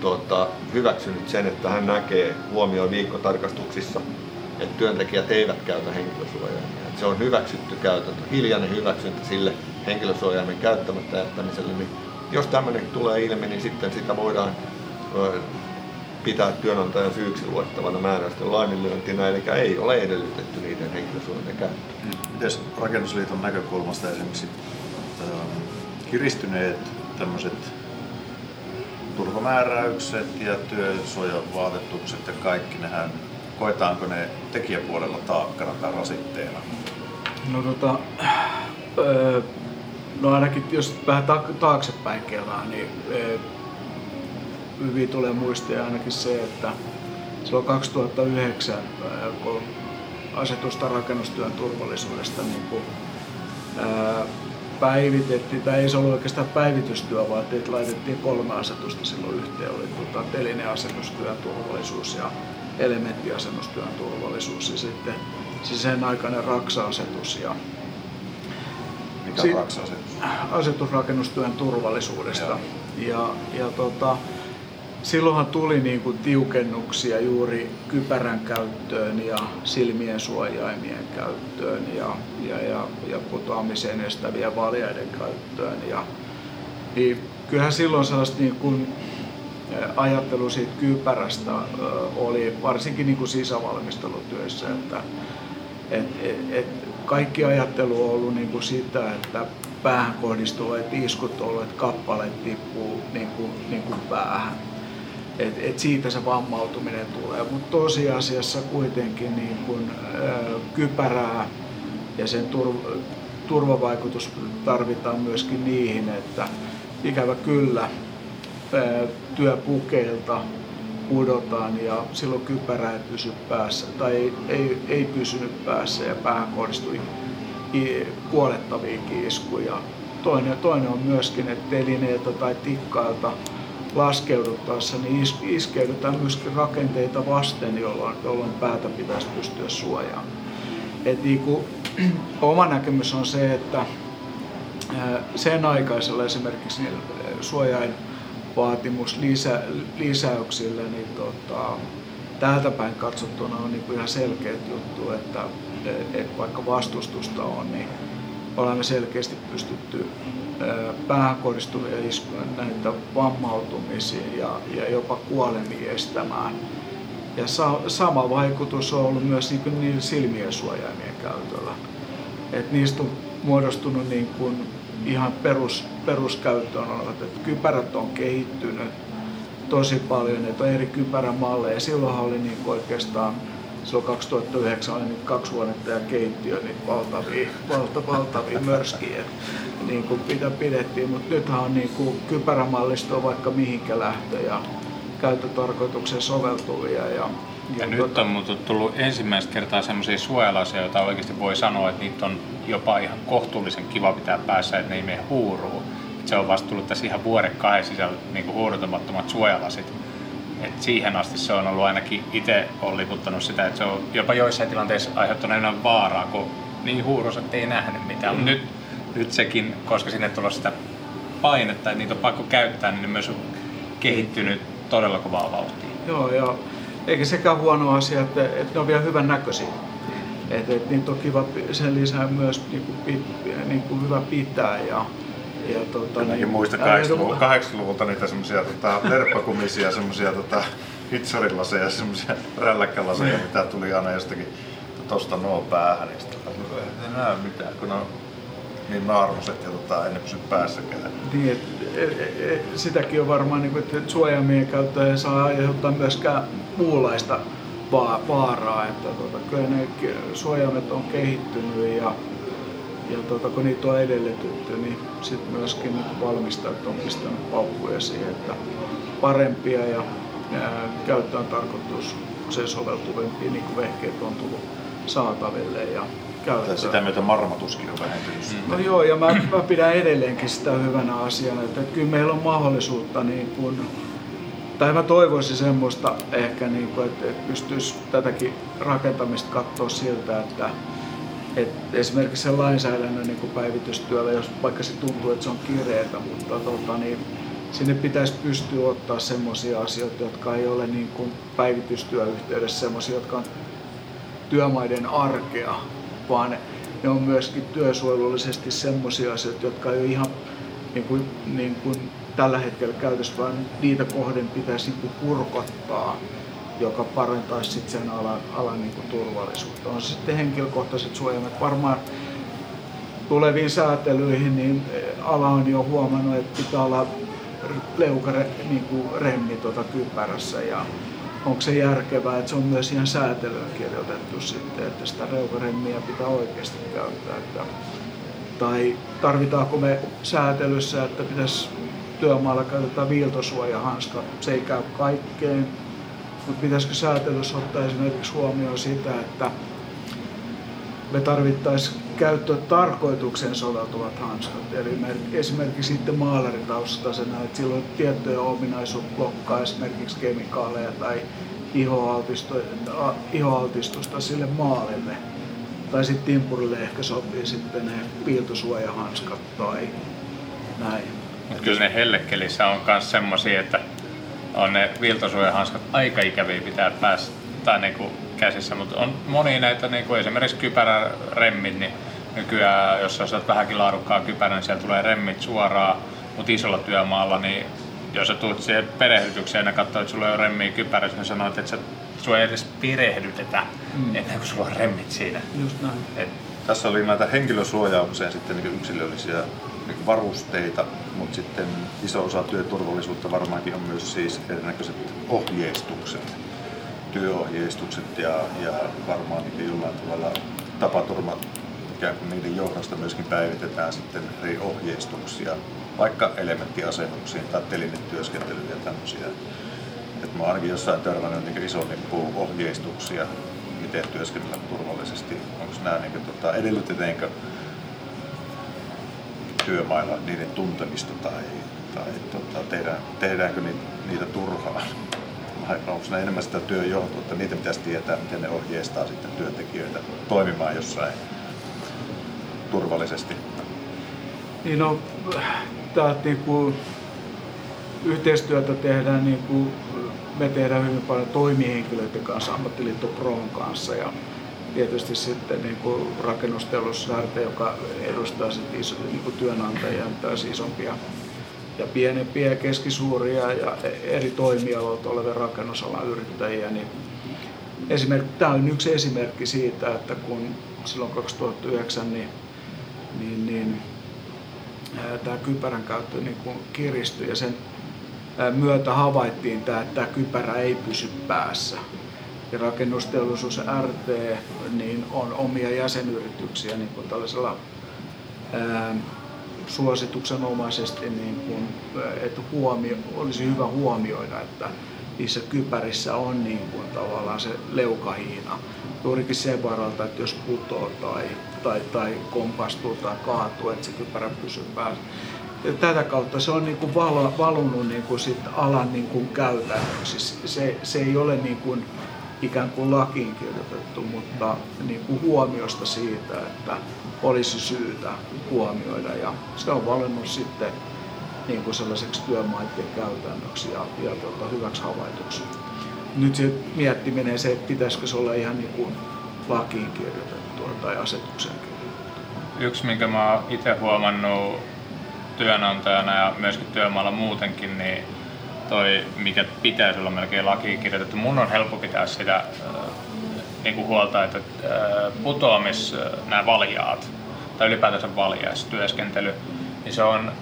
tota, hyväksynyt sen, että hän näkee, huomioi viikkotarkastuksissa, että työntekijät eivät käytä henkilösuojaimia. Se on hyväksytty käytäntö, hiljainen hyväksyntä sille henkilösuojaimen käyttämättä jättämiselle. Niin jos tämmöinen tulee ilmi, niin sitten sitä voidaan pitää työnantajan syyksi luettavana määräysten laiminlyöntinä, eli ei ole edellytetty niiden henkilösuojaimien käyttöä. Miten rakennusliiton näkökulmasta esimerkiksi ähm, kiristyneet tämmöiset turvamääräykset ja työsuojavaatetukset ja kaikki nehän, koetaanko ne tekijäpuolella taakkana tai rasitteena? No tota, öö, no ainakin jos vähän ta- taaksepäin kelaa, niin öö, hyvin tulee muistia ainakin se, että silloin 2009, öö, kun asetusta rakennustyön turvallisuudesta niin kun, öö, päivitettiin, tai ei se ollut oikeastaan päivitystyö, vaan että laitettiin kolme asetusta silloin yhteen. Oli tota, telineasennustyön turvallisuus ja elementtiasennustyön turvallisuus ja sitten siis sen aikainen Raksa-asetus ja Mikä Si- raksa-asetus? asetus rakennustyön turvallisuudesta. Ja, ja tota, silloinhan tuli niin kuin tiukennuksia juuri kypärän käyttöön ja silmien suojaimien käyttöön ja, ja, ja, ja putoamisen estäviä valjaiden käyttöön. Ja, niin kyllähän silloin sellaista niin kuin ä, ajattelu siitä kypärästä oli varsinkin niin kuin sisävalmistelutyössä, että et, et, et kaikki ajattelu on ollut niin kuin sitä, että päähän kohdistuvat iskut että kappale tippuu niin kuin, niin kuin päähän. Et, et siitä se vammautuminen tulee, mutta tosiasiassa kuitenkin niin kuin, ö, kypärää ja sen tur, turvavaikutus tarvitaan myöskin niihin, että ikävä kyllä ö, työpukeilta pudotaan ja silloin kypärä ei pysy päässä tai ei, ei, ei pysynyt päässä ja päähän kohdistui kuolettaviakin iskuja. Toinen, toinen on myöskin, että telineiltä tai tikkailta laskeuduttaessa niin is, iskeydytään myöskin rakenteita vasten, jolloin, jolloin päätä pitäisi pystyä suojaamaan. Et niin kuin, *clears throat* oma näkemys on se, että sen aikaisella esimerkiksi ää, suojain vaatimus lisä, lisäyksillä, niin tota, täältä päin katsottuna on niin kuin ihan selkeät juttu, että et vaikka vastustusta on, niin olemme selkeästi pystytty ää, päähän kohdistuvia iskuja, näitä vammautumisia ja, ja jopa kuolemia estämään. Ja sa, sama vaikutus on ollut myös niin kuin niillä silmien suojaimien käytöllä. Et niistä on muodostunut niin kuin ihan perus, peruskäyttöön olevat, että kypärät on kehittynyt tosi paljon, että on eri kypärämalleja. Silloinhan oli niin oikeastaan silloin 2009 oli niitä kaksi huonetta ja keittiö, niitä valtavia, valta, valtavia mörskiä, niin kuin mitä pidettiin. Mutta nythän on niin kuin kypärämallista on vaikka mihinkä lähtö ja käyttötarkoitukseen soveltuvia. Ja, Ja nyt on muuten tullut ensimmäistä kertaa semmoisia suojalaisia, joita oikeasti voi sanoa, että niitä on jopa ihan kohtuullisen kiva pitää päässä, että ne ei mene huuruun. Et se on vasta tullut tässä ihan vuoden kahden sisällä niin huurutumattomat suojalasit. Et siihen asti se on ollut ainakin itse on liputtanut sitä, että se on jopa joissain tilanteissa aiheuttanut enemmän vaaraa, kun niin huurus, että ei nähnyt mitään. Mm. Nyt, nyt sekin, koska sinne tulee sitä painetta, että niitä on pakko käyttää, niin ne myös on kehittynyt todella kovaa vauhtia. Joo, ja eikä sekään huono asia, että, että ne on vielä hyvän näköisiä. Niitä on kiva pi- sen lisää myös niin kuin, niin kuin hyvä pitää. Ja, ja, tota, Minäkin muistan ää, 80-luvulta, 80-luvulta niitä semmoisia tota, lerppakumisia, semmoisia tota, hitsarilaseja, semmoisia rälläkkälaseja, mitä tuli aina jostakin tosta nuo päähän. Niin sitten ei näe mitään, kun on niin naarmuset ja tota, ei ne pysy päässäkään. Niin, et, et, et, sitäkin on varmaan, niin että suojaimien käyttö ei saa aiheuttaa myöskään muunlaista va- vaaraa. Että, tota, kyllä ne suojaimet on kehittynyt ja, ja tota, kun niitä on edellytetty, niin sitten myöskin niin valmistajat on pistänyt paukkuja siihen, että parempia ja ää, käyttöön tarkoitukseen soveltuvimpia niin vehkeet on tullut saataville ja Tai sitä myötä marmatuskin on vähentynyt. No joo, ja mä, mä pidän edelleenkin sitä hyvänä asiana, että, että kyllä meillä on mahdollisuutta niin kuin, tai mä toivoisin semmoista ehkä, niin kuin, että, että pystyisi tätäkin rakentamista katsoa siltä, että, että esimerkiksi sen lainsäädännön niin kuin päivitystyöllä, jos vaikka se tuntuu, että se on kireetä, mutta tota, niin, sinne pitäisi pystyä ottaa semmoisia asioita, jotka ei ole niin kuin päivitystyöyhteydessä semmoisia, jotka on työmaiden arkea, vaan ne on myöskin työsuojelullisesti semmoisia asioita, jotka ei ole ihan niin kuin, niin kuin tällä hetkellä käytössä, vaan niitä kohden pitäisi niin kurkottaa, joka parantaisi sit sen alan, alan niin kuin turvallisuutta. On sitten henkilökohtaiset suojelmat. Varmaan tuleviin säätelyihin niin ala on jo huomannut, että pitää olla leukare, niin kuin remmi tuota kypärässä ja onko se järkevää, että se on myös ihan säätelyyn kirjoitettu sitten, että sitä reukaremmiä pitää oikeasti käyttää. Että, tai tarvitaanko me säätelyssä, että pitäisi työmaalla käytetään viiltosuojahanska. Se ei käy kaikkeen, mutta pitäisikö säätelyssä ottaa esimerkiksi huomioon sitä, että me tarvittaisiin käyttöön tarkoitukseen soveltuvat hanskat. Eli esimerkiksi sitten maalaritaustaisena, että silloin tiettyjä ominaisuuksia blokkaa esimerkiksi kemikaaleja tai ihoaltistusta sille maalille. Tai sitten timpurille ehkä sopii sitten ne piiltosuojahanskat tai näin. Mutta kyllä ne hellekelissä on myös semmoisia, että on ne viiltosuojahanskat aika ikäviä pitää päästä niinku käsissä, mutta on moni näitä, niinku esimerkiksi kypäräremmit, niin nykyään, jos sä saat vähänkin laadukkaan kypärän, niin siellä tulee remmit suoraan, mutta isolla työmaalla, niin jos sä tulet siihen perehdytykseen ja katsoo, että sulla on remmiä kypärässä, niin sanoit, että sä, sua ei edes perehdytetä mm. ennen kuin sulla on remmit siinä. Just näin. Et, Tässä oli näitä henkilösuojaukseen sitten niin yksilöllisiä niin varusteita, mutta sitten iso osa työturvallisuutta varmaankin on myös siis erinäköiset ohjeistukset, työohjeistukset ja, ja varmaan niin jollain tavalla tapaturmat ikään kuin niiden johdosta myöskin päivitetään sitten eri ohjeistuksia, vaikka elementtiasennuksiin tai telinetyöskentelyyn ja tämmöisiä. Et mä ainakin jossain törmännyt niin ison nippuun ohjeistuksia, miten työskennellä turvallisesti. Onko nämä, niin tota, edellytetäänkö työmailla niiden tuntemista tai, tai tota, tehdään, tehdäänkö niitä, niitä turhaan? Ne enemmän sitä työjohtoa, että niitä pitäisi tietää, miten ne ohjeistaa sitten työntekijöitä toimimaan jossain turvallisesti? Niin no, tää, niinku, yhteistyötä tehdään, niinku, me tehdään hyvin paljon toimihenkilöiden kanssa, ammattiliitto Pron kanssa ja tietysti sitten niin kuin joka edustaa sitten iso, niin kuin työnantajia, täysin isompia ja pienempiä ja keskisuuria ja eri toimialoilta olevia rakennusalan yrittäjiä, niin esimerkki, tämä on yksi esimerkki siitä, että kun silloin 2009 niin, niin, niin tämä kypärän käyttö niin kuin kiristyi ja sen myötä havaittiin, tämä, että tämä kypärä ei pysy päässä. Ja rakennusteollisuus RT niin on omia jäsenyrityksiä niin kuin tällaisella ää, suosituksenomaisesti, niin kuin, että huomio, olisi hyvä huomioida, että niissä kypärissä on niin kuin, tavallaan se leukahiina. Juurikin sen varalta, että jos putoo tai, tai, tai kompastuu tai kaatuu, että se kypärä pysyy päässä. Ja tätä kautta se on niin kuin valunut niin kuin sit alan niin kuin käytännöksi. Se, se ei ole niin kuin ikään kuin lakiin kirjoitettu, mutta niin kuin huomiosta siitä, että olisi syytä huomioida. Ja se on valinnut sitten niin kuin sellaiseksi työmaiden käytännöksi ja, ja tuota, hyväksi havaituksi. Nyt se miettiminen se, että pitäisikö se olla ihan niin kuin lakiin kirjoitettua tai asetukseen kirjoitettua. Yksi, minkä mä oon itse huomannut työnantajana ja myöskin työmaalla muutenkin, niin toi, mikä pitäisi olla melkein lakiin kirjoitettu. Mun on helppo pitää sitä äh, niin kuin huolta, että äh, putoamis, äh, nämä valjaat, tai ylipäätänsä valjaistyöskentely, niin se on,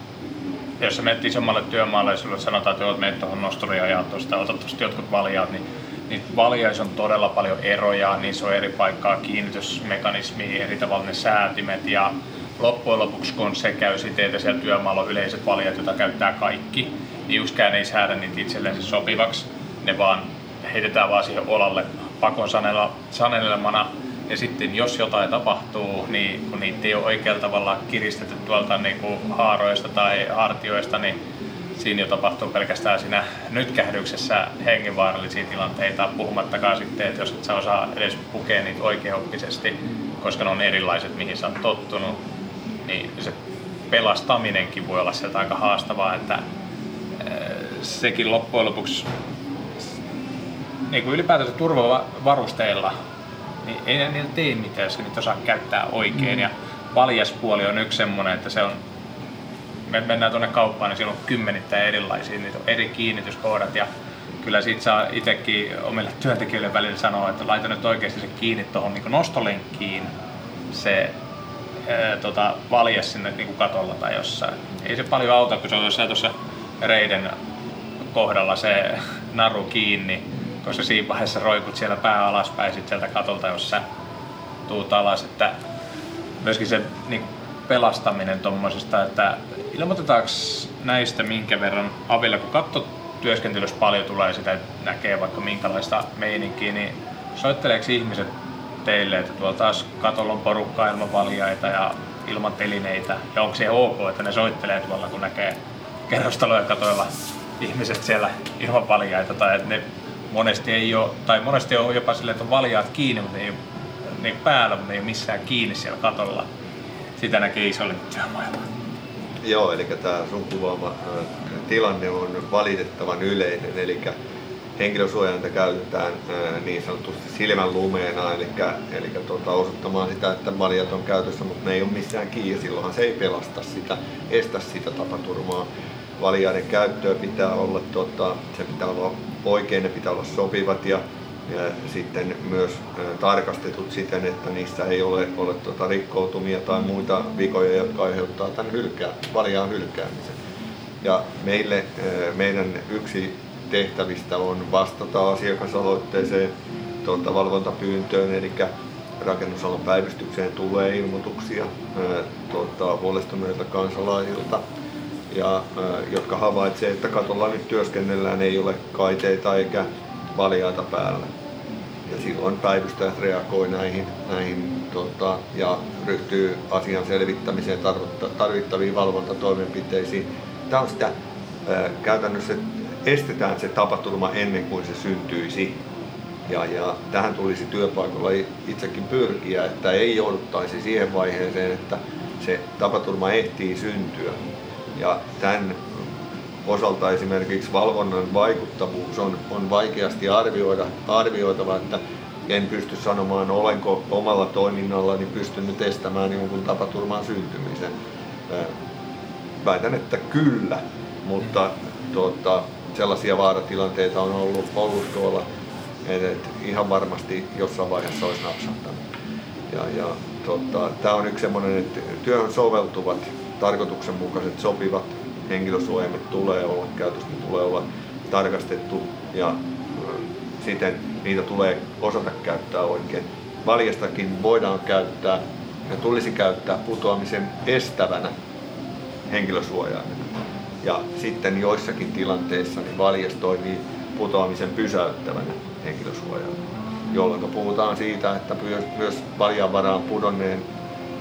jos sä menet isommalle työmaalle ja sulle sanotaan, että menet tuohon nosturiin ja tuosta, otat tuosta jotkut valjaat, niin niin valjais on todella paljon eroja, niissä on eri paikkaa kiinnitysmekanismia, eri tavalla ne säätimet ja loppujen lopuksi kun se käy siten, että siellä työmaalla on yleiset valijat, joita käyttää kaikki, niin yksikään ei säädä niitä itselleen sopivaksi. Ne vaan heitetään vaan siihen olalle pakon sanelemana. Ja sitten jos jotain tapahtuu, niin kun niitä ei ole oikealla tavalla kiristetty tuolta niin kuin haaroista tai hartioista, niin siinä jo tapahtuu pelkästään siinä nytkähdyksessä hengenvaarallisia tilanteita, puhumattakaan sitten, että jos et sä osaa edes pukea niitä oikeoppisesti, koska ne on erilaiset, mihin sä oot tottunut, niin se pelastaminenkin voi olla sieltä aika haastavaa, että sekin loppujen lopuksi niin kuin ylipäätänsä turvavarusteilla, niin ei ne niillä tee mitään, jos niitä osaa käyttää oikein. Mm. Ja valjaspuoli on yksi semmoinen, että se on me mennään tuonne kauppaan, niin siellä on kymmenittäin erilaisia, niitä on eri kiinnityskohdat ja kyllä siitä saa itsekin omille työntekijöille välillä sanoa, että laita nyt oikeasti se kiinni tuohon niin nostolenkkiin se ää, tota, valje sinne niin kuin katolla tai jossain. Ei se paljon auta, kun se on jossain tuossa reiden kohdalla se naru kiinni, koska siinä vaiheessa roikut siellä pää alaspäin sit sieltä katolta, jos sä tuut alas. Että myöskin se niin pelastaminen tuommoisesta, että ilmoitetaanko näistä minkä verran avilla, kun katto työskentelyssä paljon tulee sitä, että näkee vaikka minkälaista meininkiä, niin soitteleeko ihmiset teille, että tuolla taas katolla on porukkaa ilman valjaita ja ilman telineitä, ja onko se ok, että ne soittelee tuolla, kun näkee kerrostaloja katoilla ihmiset siellä ilman valjaita, tai että ne monesti ei ole, tai monesti on jopa silleen, että on valjaat kiinni, mutta ei ole päällä, mutta ei ole missään kiinni siellä katolla sitä näkee isolle työmailla. Joo, eli tämä sun kuvaama tilanne on valitettavan yleinen, eli henkilösuojainta käytetään niin sanotusti silmän lumeena, eli, eli tuota, osoittamaan sitä, että valjat on käytössä, mutta ne ei ole missään kiinni, silloinhan se ei pelasta sitä, estä sitä tapaturmaa. Valjaiden käyttöä pitää olla, tuota, se pitää olla oikein, ne pitää olla sopivat ja ja sitten myös tarkastetut siten, että niissä ei ole, ole tuota rikkoutumia tai muita vikoja, jotka aiheuttaa tämän hylkää, valjaan hylkäämisen. Ja meille, meidän yksi tehtävistä on vastata asiakasaloitteeseen tuota, valvontapyyntöön, eli rakennusalan päivystykseen tulee ilmoituksia tuota, huolestuneilta kansalaisilta, ja, jotka havaitsevat, että katolla nyt työskennellään, ei ole kaiteita eikä valjaita päällä. Ja silloin päivystäjät reagoi näihin, näihin tota, ja ryhtyy asian selvittämiseen tarvittaviin valvontatoimenpiteisiin. Tämä on sitä käytännössä estetään se tapaturma ennen kuin se syntyisi. Ja, ja tähän tulisi työpaikalla itsekin pyrkiä, että ei jouduttaisi siihen vaiheeseen, että se tapaturma ehtii syntyä. Ja tämän osalta esimerkiksi valvonnan vaikuttavuus on, on vaikeasti arvioida, arvioitava, että en pysty sanomaan, olenko omalla toiminnallani pystynyt estämään jonkun tapaturman syntymisen. Väitän, että kyllä, mutta tuota, sellaisia vaaratilanteita on ollut, ollut tuolla, että ihan varmasti jossain vaiheessa olisi napsahtanut. Ja, ja tota, tämä on yksi sellainen, että työhön soveltuvat, tarkoituksenmukaiset, sopivat henkilösuojaimet tulee olla, käytöstä tulee olla tarkastettu ja siten niitä tulee osata käyttää oikein. Valjastakin voidaan käyttää ja tulisi käyttää putoamisen estävänä henkilösuojaimena. Ja sitten joissakin tilanteissa niin valjas toimii putoamisen pysäyttävänä henkilösuojaimena, jolloin puhutaan siitä, että myös valjan varaan pudonneen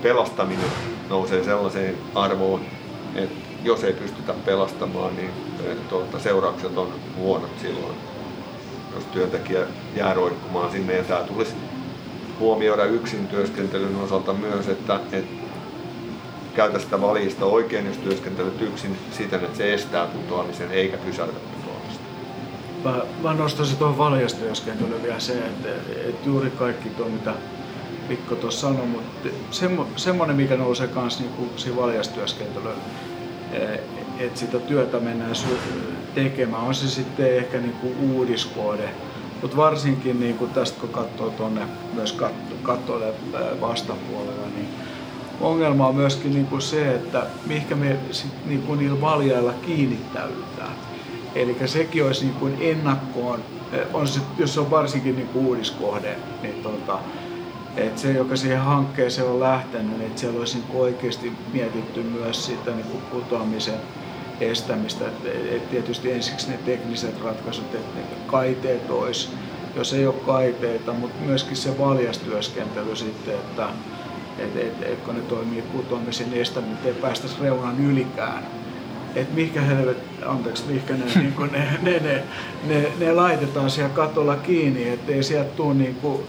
pelastaminen nousee sellaiseen arvoon, että jos ei pystytä pelastamaan, niin tuota, seuraukset on huonot silloin, jos työntekijä jää roikkumaan sinne. Ja tämä tulisi huomioida yksin työskentelyn osalta myös, että, että käytä sitä valista oikein, jos työskentelyt yksin siten, että se estää putoamisen eikä pysäytä putoamista. Mä, mä nostaisin tuohon valjastyöskentelyyn vielä se, että, että juuri kaikki tuo, mitä Mikko tuossa sanoi, mutta semmo, semmoinen, mikä nousee myös niin valjastyöskentelyyn, Eh, että sitä työtä mennään tekemään. On se sitten ehkä niin kuin uudiskoode, mutta varsinkin niin kuin tästä kun katsoo tuonne myös kattoille eh, vastapuolella, niin ongelma on myöskin niin kuin se, että mihinkä me sit niin kuin niillä valjailla kiinnittäydytään. Eli sekin olisi niin kuin ennakkoon, eh, on se, jos se on varsinkin niin kuin uudiskohde, niin tota, että se, joka siihen hankkeeseen on lähtenyt, että siellä olisi niin oikeasti mietitty myös sitä niin kuin putoamisen estämistä. Et, et tietysti ensiksi ne tekniset ratkaisut, että ne kaiteet olisi, jos ei ole kaiteita, mutta myöskin se valjastyöskentely sitten, että et, et, et, kun ne toimii putoamisen estäminen, ei päästäisi reunan ylikään. Että mikä helvet, anteeksi, mikä ne, *laughs* niin ne, ne, ne, ne, ne, laitetaan siellä katolla kiinni, ettei sieltä tule niin kuin,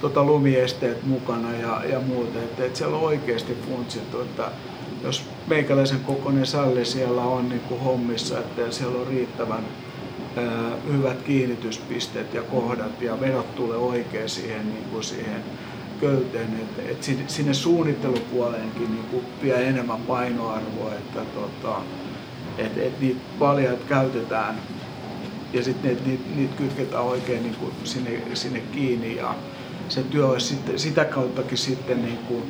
tota, lumiesteet mukana ja, ja muuta. Että et siellä on oikeasti funtsittu, että jos meikäläisen kokoinen salli siellä on niin kuin hommissa, että siellä on riittävän ää, hyvät kiinnityspisteet ja kohdat ja vedot tulee oikein siihen, niin kuin siihen köyteen, että et sinne suunnittelupuoleenkin niin kuin vie enemmän painoarvoa, että tota, et, et niitä valjaat käytetään ja sitten niitä, niitä kytketään oikein niin kuin sinne, sinne kiinni ja se työ olisi sitten, sitä kauttakin sitten niin kuin,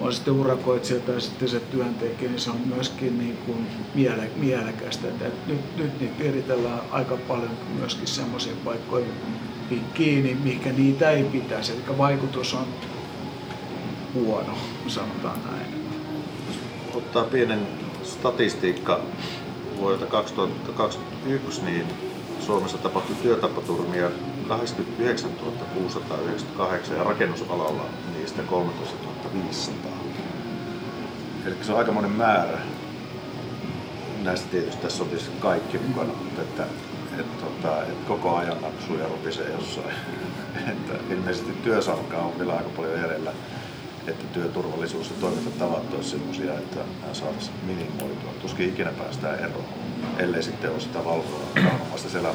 on sitten urakoitsija tai sitten se työntekijä, niin se on myöskin niin kuin miele, mielekästä. Että nyt, nyt niitä viritellään aika paljon myöskin semmoisiin paikkoihin kiinni, mikä niitä ei pitäisi. Eli vaikutus on huono, sanotaan näin. Ottaa pienen statistiikka vuodelta 2021, niin Suomessa tapahtui työtapaturmia 89 698 ja rakennusalalla niistä 13 500. Eli se on aikamoinen määrä. Näistä tietysti tässä on tietysti kaikki mukana, mutta että, että, että, että koko ajan napsuu ja ropisee jossain. *laughs* että ilmeisesti työsarkaa on vielä aika paljon edellä että työturvallisuus ja toimintatavat olisivat sellaisia, että nämä saataisiin minimoitua. Tuskin ikinä päästään eroon, ellei sitten ole sitä valvoa omasta selän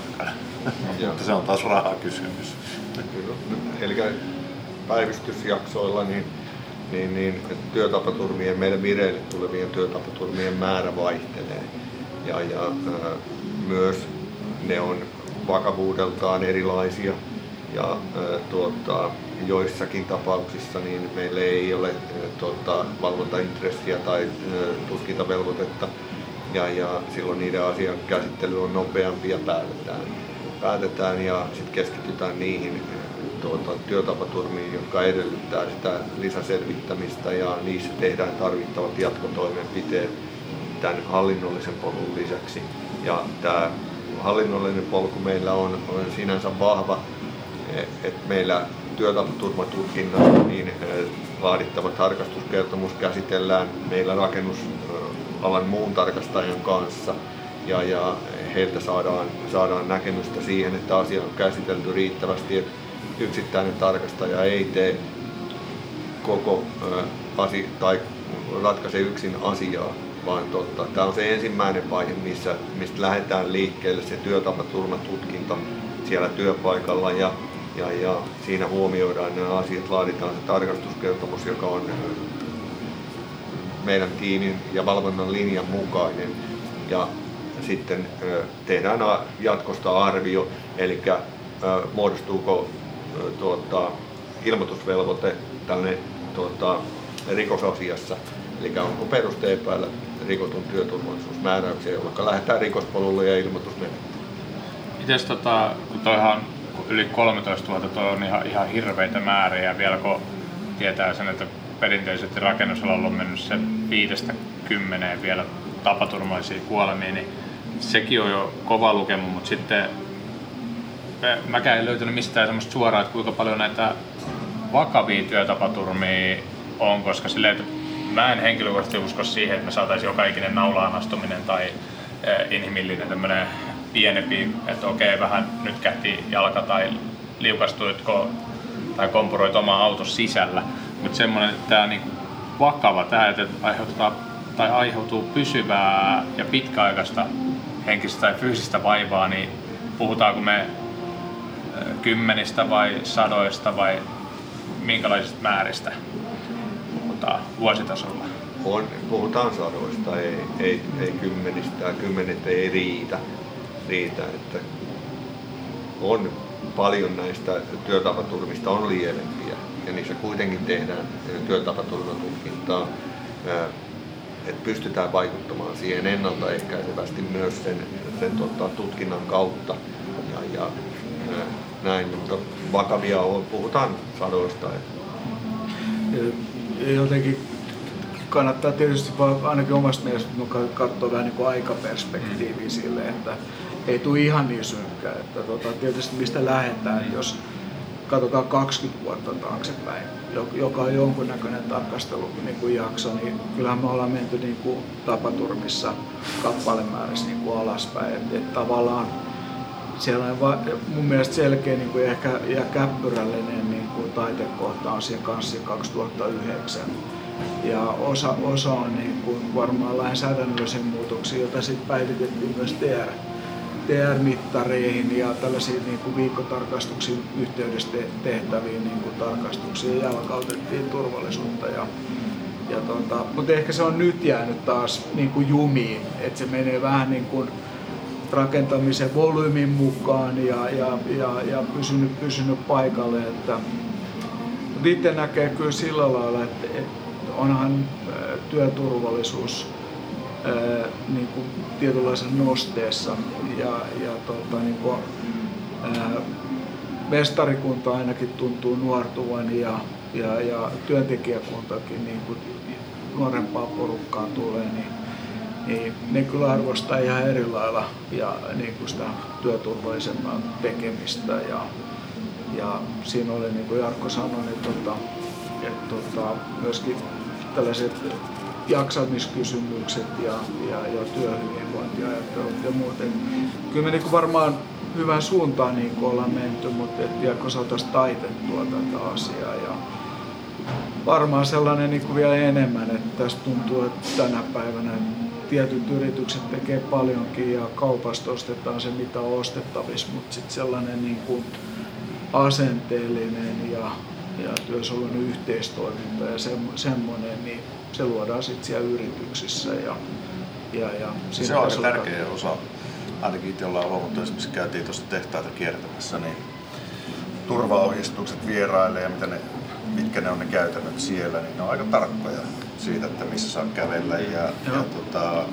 Mutta se on taas rahakysymys. Eli päivystysjaksoilla niin, niin, niin työtapaturmien, meidän vireille tulevien työtapaturmien määrä vaihtelee. Ja, ja ää, myös ne on vakavuudeltaan erilaisia. Ja ää, tuota, joissakin tapauksissa niin meillä ei ole tuota, valvontaintressiä tai tutkintavelvoitetta. Ja, ja silloin niiden asian käsittely on nopeampi ja päätetään, päätetään ja sitten keskitytään niihin tuota, työtapaturmiin, jotka edellyttää sitä lisäselvittämistä. Ja niissä tehdään tarvittavat jatkotoimenpiteet tämän hallinnollisen polun lisäksi. Ja tämä hallinnollinen polku meillä on, on sinänsä vahva, e, että meillä työtapaturmatutkinnasta, niin eh, vaadittava tarkastuskertomus käsitellään meillä rakennusalan muun tarkastajan kanssa ja, ja heiltä saadaan, saadaan näkemystä siihen, että asia on käsitelty riittävästi, että yksittäinen tarkastaja ei tee koko eh, asia tai ratkaise yksin asiaa, vaan totta. Tämä on se ensimmäinen vaihe, missä, mistä lähdetään liikkeelle se työtapaturmatutkinta siellä työpaikalla ja ja, ja siinä huomioidaan nämä asiat, laaditaan se tarkastuskertomus, joka on meidän tiimin ja valvonnan linjan mukainen. Ja sitten tehdään jatkosta arvio, eli muodostuuko tuota, ilmoitusvelvoite tällainen tuota, rikosasiassa, eli onko peruste epäillä rikotun työturvallisuusmääräyksiä, jolloin lähdetään rikospolulle ja ilmoitusmenettelyyn. Miten tota, kun toihan yli 13 vuotta tuo on ihan, ihan hirveitä määriä. Vielä kun tietää sen, että perinteisesti rakennusalalla on mennyt se viidestä kymmeneen vielä tapaturmaisia kuolemia, niin sekin on jo kova lukema, mutta sitten mäkään ei löytänyt mistään semmoista suoraa, että kuinka paljon näitä vakavia työtapaturmia on, koska sille, että mä en henkilökohtaisesti usko siihen, että me saataisiin joka ikinen naulaan astuminen tai eh, inhimillinen tämmöinen pienempi, että okei, vähän nyt kähti jalka tai liukastuitko tai kompuroit omaa auton sisällä. Mutta semmoinen, että tämä on niin vakava, tämä, että aiheuttaa tai aiheutuu pysyvää ja pitkäaikaista henkistä tai fyysistä vaivaa, niin puhutaanko me kymmenistä vai sadoista vai minkälaisista määristä puhutaan vuositasolla? On, puhutaan sadoista, ei, ei, ei kymmenistä, kymmenet ei riitä riitä, että on paljon näistä työtapaturmista on lievempiä ja niissä kuitenkin tehdään työtapaturmatutkintaa, että pystytään vaikuttamaan siihen ennaltaehkäisevästi myös sen, sen tota, tutkinnan kautta ja, ja näin, mutta vakavia on, puhutaan sadoista. jotenkin kannattaa tietysti ainakin omasta mielestä katsoa vähän niin kuin aikaperspektiiviä sille, että ei tule ihan niin synkkää. Että tota, tietysti mistä lähdetään, jos katsotaan 20 vuotta taaksepäin, joka on jonkunnäköinen tarkastelu niin niin kyllähän me ollaan menty niin kuin tapaturmissa kappalemäärässä niin kuin alaspäin. Et, et tavallaan siellä on mun mielestä selkeä niin kuin ehkä ja käppyrällinen niin kuin taitekohta on siinä kanssa 2009. Ja osa, osa on niin kuin varmaan lainsäädännöllisiä muutoksia, joita sitten päivitettiin myös TR TR-mittareihin ja tällaisiin niin kuin viikkotarkastuksiin yhteydessä tehtäviin niin kuin tarkastuksiin jalkautettiin turvallisuutta. Ja, ja tota, mutta ehkä se on nyt jäänyt taas niin kuin jumiin, että se menee vähän niin kuin rakentamisen volyymin mukaan ja, ja, ja, ja pysynyt, pysynyt paikalle. Että, mutta itse näkee kyllä sillä lailla, että, että onhan työturvallisuus niin kuin tietynlaisessa nosteessa. Ja, ja tota, niin kuin, ää, mestarikunta ainakin tuntuu nuortuvan ja, ja, ja työntekijäkuntakin niin kuin nuorempaa porukkaa tulee, niin, niin ne kyllä arvostaa ihan eri lailla ja niin kuin sitä työturvallisemman tekemistä. Ja, ja siinä oli, niin kuin Jarkko sanoi, niin tota, että tota, myöskin tällaiset jaksamiskysymykset ja, ja, ja työhyvinvointiajattelut ja muut. Et kyllä me niin varmaan hyvään suuntaan niin ollaan menty, mutta et tiedätkö, saataisiin taitettua tätä asiaa. Ja varmaan sellainen niin vielä enemmän, että tästä tuntuu, että tänä päivänä tietyt yritykset tekee paljonkin ja kaupasta ostetaan se mitä on ostettavissa, mutta sitten sellainen niin kuin asenteellinen ja, ja työsoloinen yhteistoiminta ja semmoinen, niin se luodaan sitten siellä yrityksissä. Ja, ja, ja se on aika tärkeä osa. Ainakin itse ollaan huomattu, esimerkiksi käytiin tuossa tehtaita kiertämässä, niin turvaohjeistukset vierailee ja mitä ne, mitkä ne on ne käytännöt siellä, niin ne on aika tarkkoja siitä, että missä saa kävellä. Ja, ja tota,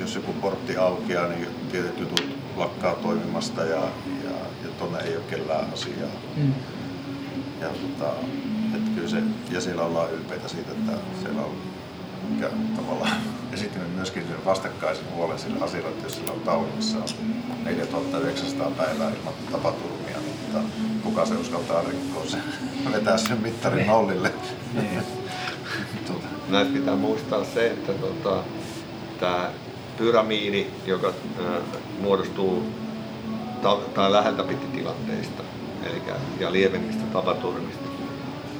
jos joku portti aukeaa, niin tietyt jutut lakkaa toimimasta ja, ja, ja tuonne ei ole kellään asiaa. Mm. Ja tota, kyllä se, ja siellä ollaan ylpeitä siitä, että siellä on mikä tavallaan *laughs* esitimme myöskin sen vastakkaisen huolen sille asialle, että jos sillä on on 4900 päivää ilman tapaturmia, niin mutta kuka se uskaltaa rikkoa se, *laughs* vetää sen mittarin niin. nollille. Niin. *laughs* tuota. Näistä pitää muistaa se, että tota, tämä pyramiidi, joka äh, muodostuu ta- tai läheltä piti tilanteista, eli ja lievemmistä tapaturmista,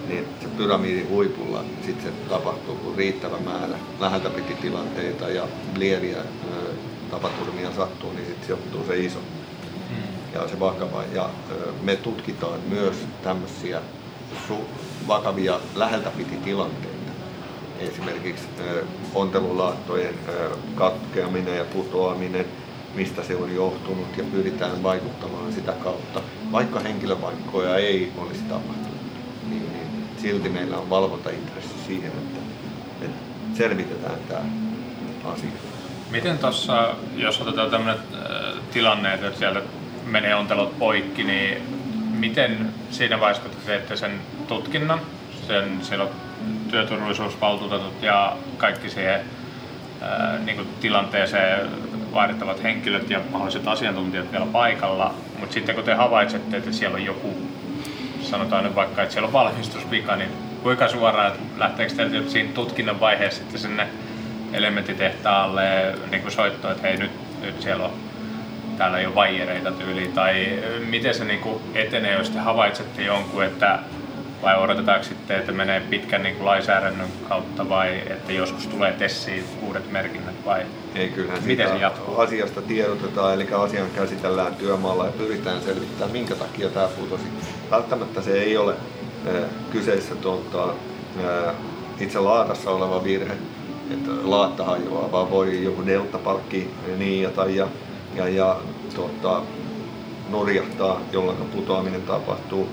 niin se pyramidin huipulla sitten se tapahtuu, kun riittävä määrä läheltä piti tilanteita ja lieviä ö, tapaturmia sattuu, niin sitten sijoittuu se iso hmm. ja se vakava. Ja ö, me tutkitaan myös tämmöisiä su- vakavia läheltä piti tilanteita. Esimerkiksi ö, ontelulaattojen katkeaminen ja putoaminen, mistä se on johtunut ja pyritään vaikuttamaan sitä kautta, vaikka henkilövaikkoja ei olisi tapahtunut silti meillä on valvontaintressi siihen, että, että selvitetään tämä asia. Miten tuossa, jos otetaan tämmöinen äh, tilanne, että sieltä menee ontelot poikki, niin miten siinä vaiheessa, kun te teette sen tutkinnan, sen, siellä on työturvallisuusvaltuutetut ja kaikki siihen äh, niin kuin tilanteeseen vaadittavat henkilöt ja mahdolliset asiantuntijat vielä paikalla, mutta sitten kun te havaitsette, että siellä on joku sanotaan nyt vaikka, että siellä on valmistusvika, niin kuinka suoraan, että lähteekö teiltä siinä tutkinnan vaiheessa sitten sinne elementtitehtaalle niin kuin soitto, että hei nyt, nyt siellä on täällä ole vaijereita tyyliin, tai miten se niin kuin etenee, jos te havaitsette jonkun, että vai odotetaanko sitten, että menee pitkän niin kuin lainsäädännön kautta vai että joskus tulee tessiin uudet merkinnät vai Ei, kyllähän miten se jatkuu? Asiasta tiedotetaan, eli asian käsitellään työmaalla ja pyritään selvittämään, minkä takia tämä putosi. Välttämättä se ei ole äh, kyseessä tuota, äh, itse laatassa oleva virhe, että laatta hajoaa, vaan voi joku deltapalkki niiata ja, ja, ja tuota, norjahtaa, jolloin putoaminen tapahtuu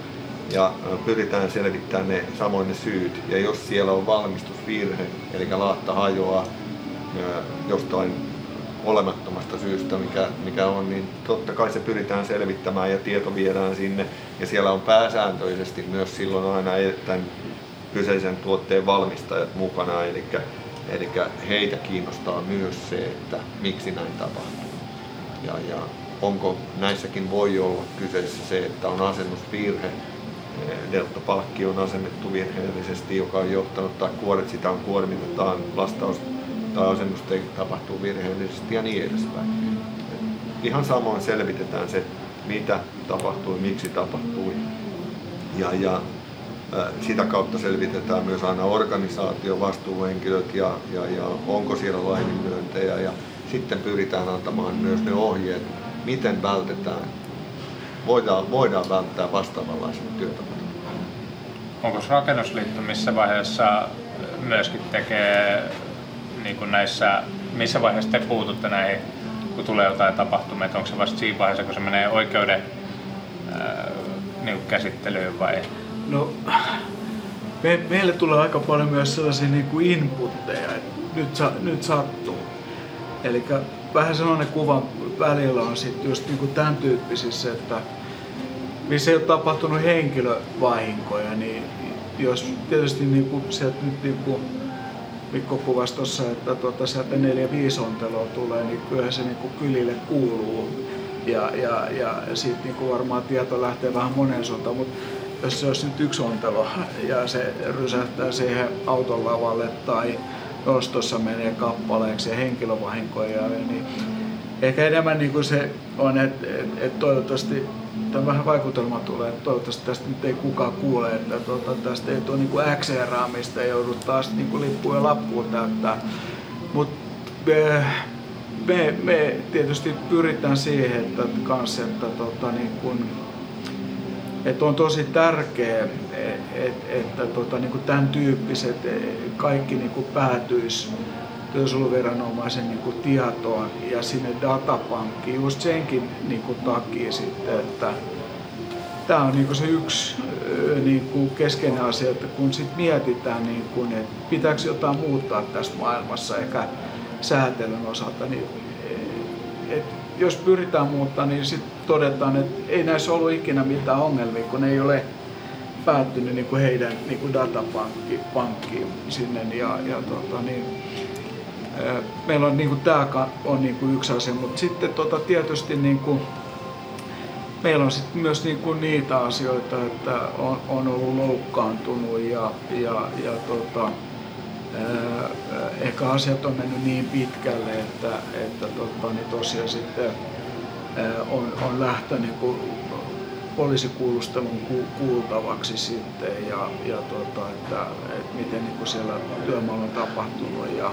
ja pyritään selvittämään ne samoin ne syyt. Ja jos siellä on valmistusvirhe, eli laatta hajoaa jostain olemattomasta syystä, mikä, mikä on, niin totta kai se pyritään selvittämään ja tieto viedään sinne. Ja siellä on pääsääntöisesti myös silloin aina tämän kyseisen tuotteen valmistajat mukana, eli, eli heitä kiinnostaa myös se, että miksi näin tapahtuu. Ja, ja onko näissäkin voi olla kyseessä se, että on asennusvirhe, deltapalkki on asennettu virheellisesti, joka on johtanut, tai kuoret sitä on kuormitetaan, lastaus tai asennus tapahtuu virheellisesti ja niin edespäin. Ihan samoin selvitetään se, mitä tapahtui, miksi tapahtui. Ja, ja sitä kautta selvitetään myös aina organisaatio, vastuuhenkilöt ja, ja, ja onko siellä laiminlyöntejä ja sitten pyritään antamaan myös ne ohjeet, miten vältetään, voidaan, voidaan välttää vastaavanlaisen työtapaturman. Onko rakennusliitto missä vaiheessa myöskin tekee niin kuin näissä, missä vaiheessa te puututte näihin, kun tulee jotain tapahtumia, että onko se vasta siinä vaiheessa, kun se menee oikeuden ää, niin kuin käsittelyyn vai? No, me, meille tulee aika paljon myös sellaisia niin kuin inputteja, että nyt, sa, nyt sattuu. Eli vähän sellainen kuva välillä on sitten just niin kuin tämän tyyppisissä, että missä ei ole tapahtunut henkilövahinkoja, niin jos tietysti niin kuin sieltä nyt niin kuin Mikko kuvasi tuossa, että tuota, sieltä neljä viisi onteloa tulee, niin kyllähän se niin kuin kylille kuuluu. Ja, ja, ja siitä niin kuin varmaan tieto lähtee vähän moneen suuntaan, mutta jos se olisi nyt yksi ontelo ja se rysähtää siihen auton lavalle tai nostossa menee kappaleeksi ja henkilövahinkoja, niin ehkä enemmän niin kuin se on, että et, et toivottavasti tämä vähän vaikutelma tulee, että toivottavasti tästä nyt ei kukaan kuule, että tuota, tästä ei tule niin kuin XR-raamista ja joudut taas niin kuin lippuun ja lappuun täyttää. Mutta me, me, me, tietysti pyritään siihen, että, kans, että, tota, niin kuin, että on tosi tärkeää, että, että tota, niin kuin tämän tyyppiset kaikki niin kuin päätyisi työsuojeluviranomaisen niin kuin tietoon ja sinne datapankkiin just senkin niin kuin takia sitten, että tämä on niin kuin se yksi niin kuin keskeinen asia, että kun sit mietitään, niin kuin, että pitääkö jotain muuttaa tässä maailmassa eikä säätelyn osalta, niin et jos pyritään muuttaa, niin sitten todetaan, että ei näissä ollut ikinä mitään ongelmia, kun ne ei ole päättynyt niin kuin heidän niin kuin datapankkiin sinne. Ja, ja tota, niin, meillä on niin kuin, tämä on niin kuin yksi asia, mutta sitten tota, tietysti niin kuin, meillä on sitten myös niin kuin niitä asioita, että on, on ollut loukkaantunut ja, ja, ja tota, ehkä asiat on mennyt niin pitkälle, että, että tota, niin tosiaan sitten on, on lähtenyt niin kuin poliisikuulustelun kuultavaksi sitten ja, ja tota, että, että miten niin kuin siellä työmaalla on tapahtunut ja,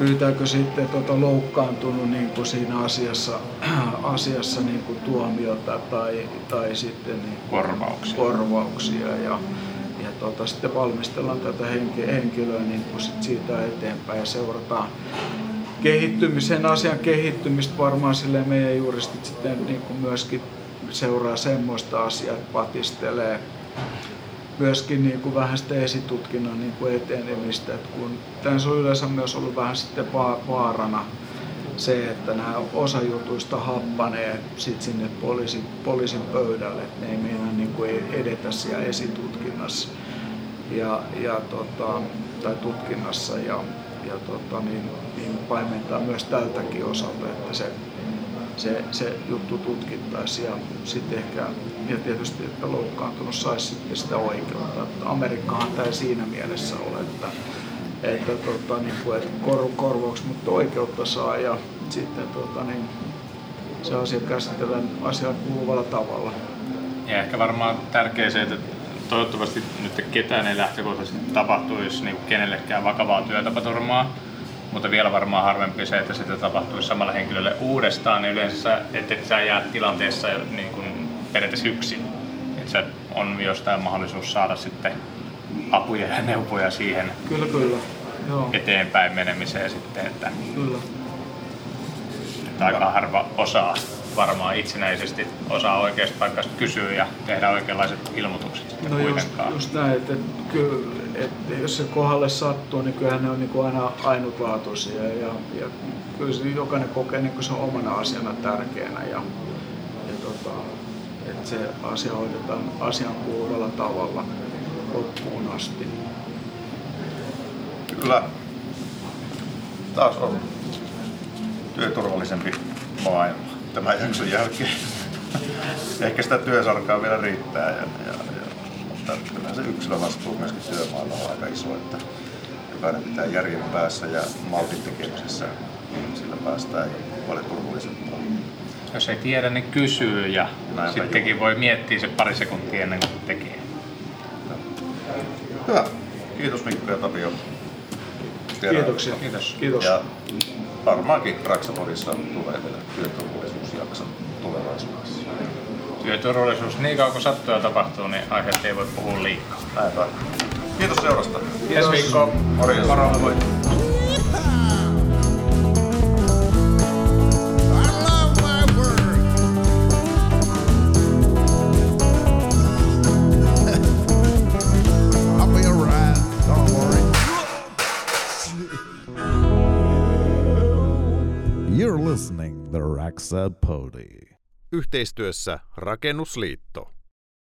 pyytääkö sitten tuota loukkaantunut niin kuin siinä asiassa, *clears throat* asiassa niin kuin tuomiota tai, tai sitten niin korvauksia. korvauksia ja, ja tuota, sitten valmistellaan tätä henkilöä niin kuin sit siitä eteenpäin ja seurataan kehittymisen asian kehittymistä varmaan sille meidän juristit sitten niin kuin myöskin seuraa semmoista asiaa, että patistelee myöskin niin kuin vähän sitä esitutkinnan niin kuin etenemistä. Että kun tässä on yleensä myös ollut vähän sitten vaarana se, että nämä osa jutuista happanee sit sinne poliisin, poliisin pöydälle, että ne ei meinaa niin kuin edetä siellä esitutkinnassa ja, ja tota, tai tutkinnassa ja, ja tota, niin, niin paimentaa myös tältäkin osalta, että se se, se juttu tutkittaisiin ja sitten ehkä, ja tietysti, että loukkaantunut saisi sitten sitä oikeutta. Että Amerikkahan tämä siinä mielessä ole, että, että, tota, niin kuin, että kor, korvauksia, mutta oikeutta saa ja sitten tota, niin, se asia käsitellään asian kuuluvalla tavalla. Ja ehkä varmaan tärkeä se, että toivottavasti nyt ketään ei lähtökohtaisesti tapahtuisi niin kenellekään vakavaa työtapaturmaa, mutta vielä varmaan harvempi se, että sitä tapahtuisi samalle henkilölle uudestaan, niin yleensä että et sä jää tilanteessa niin kuin periaatteessa yksin. Että sä on jostain mahdollisuus saada sitten apuja ja neuvoja siihen kyllä, kyllä. Joo. eteenpäin menemiseen sitten. Että, kyllä. että aika harva osaa varmaan itsenäisesti osaa oikeasta paikasta kysyä ja tehdä oikeanlaiset ilmoitukset no kuitenkaan. Just, just näin, että, että, että jos se kohdalle sattuu, niin kyllähän ne on niin kuin aina ainutlaatuisia ja, ja kyllä se jokainen kokee niin kuin se omana asiana tärkeänä ja, ja tota, että se asia hoidetaan asian kuuluvalla tavalla. loppuun asti. Kyllä. Taas on työturvallisempi maailma tämän jakson jälkeen. *laughs* Ehkä sitä työsarkaa vielä riittää. Ja, ja, ja, mutta kyllä se yksilövastuu myöskin työmaalla on aika iso, että jokainen pitää järjen päässä ja maltin tekemisessä. Sillä päästään paljon turvallisempaa. Jos ei tiedä, niin kysyy ja Näinpä sittenkin voi miettiä se pari sekuntia ennen kuin tekee. Hyvä. Kiitos Mikko ja Tapio. Kiitoksia. Kiitos. Kiitos. Ja varmaankin Raksapodissa tulee vielä työturvallisuusjakso tulevaisuudessa. Työturvallisuus, niin kauan kuin sattuu ja tapahtuu, niin aiheesta ei voi puhua liikaa. Näinpä. Kiitos seurasta. Ensi viikko. Morjens. Moro. moi. I love my work. I'll be alright. Don't worry. You're listening to Raxa Podi. Yhteistyössä Rakennusliitto.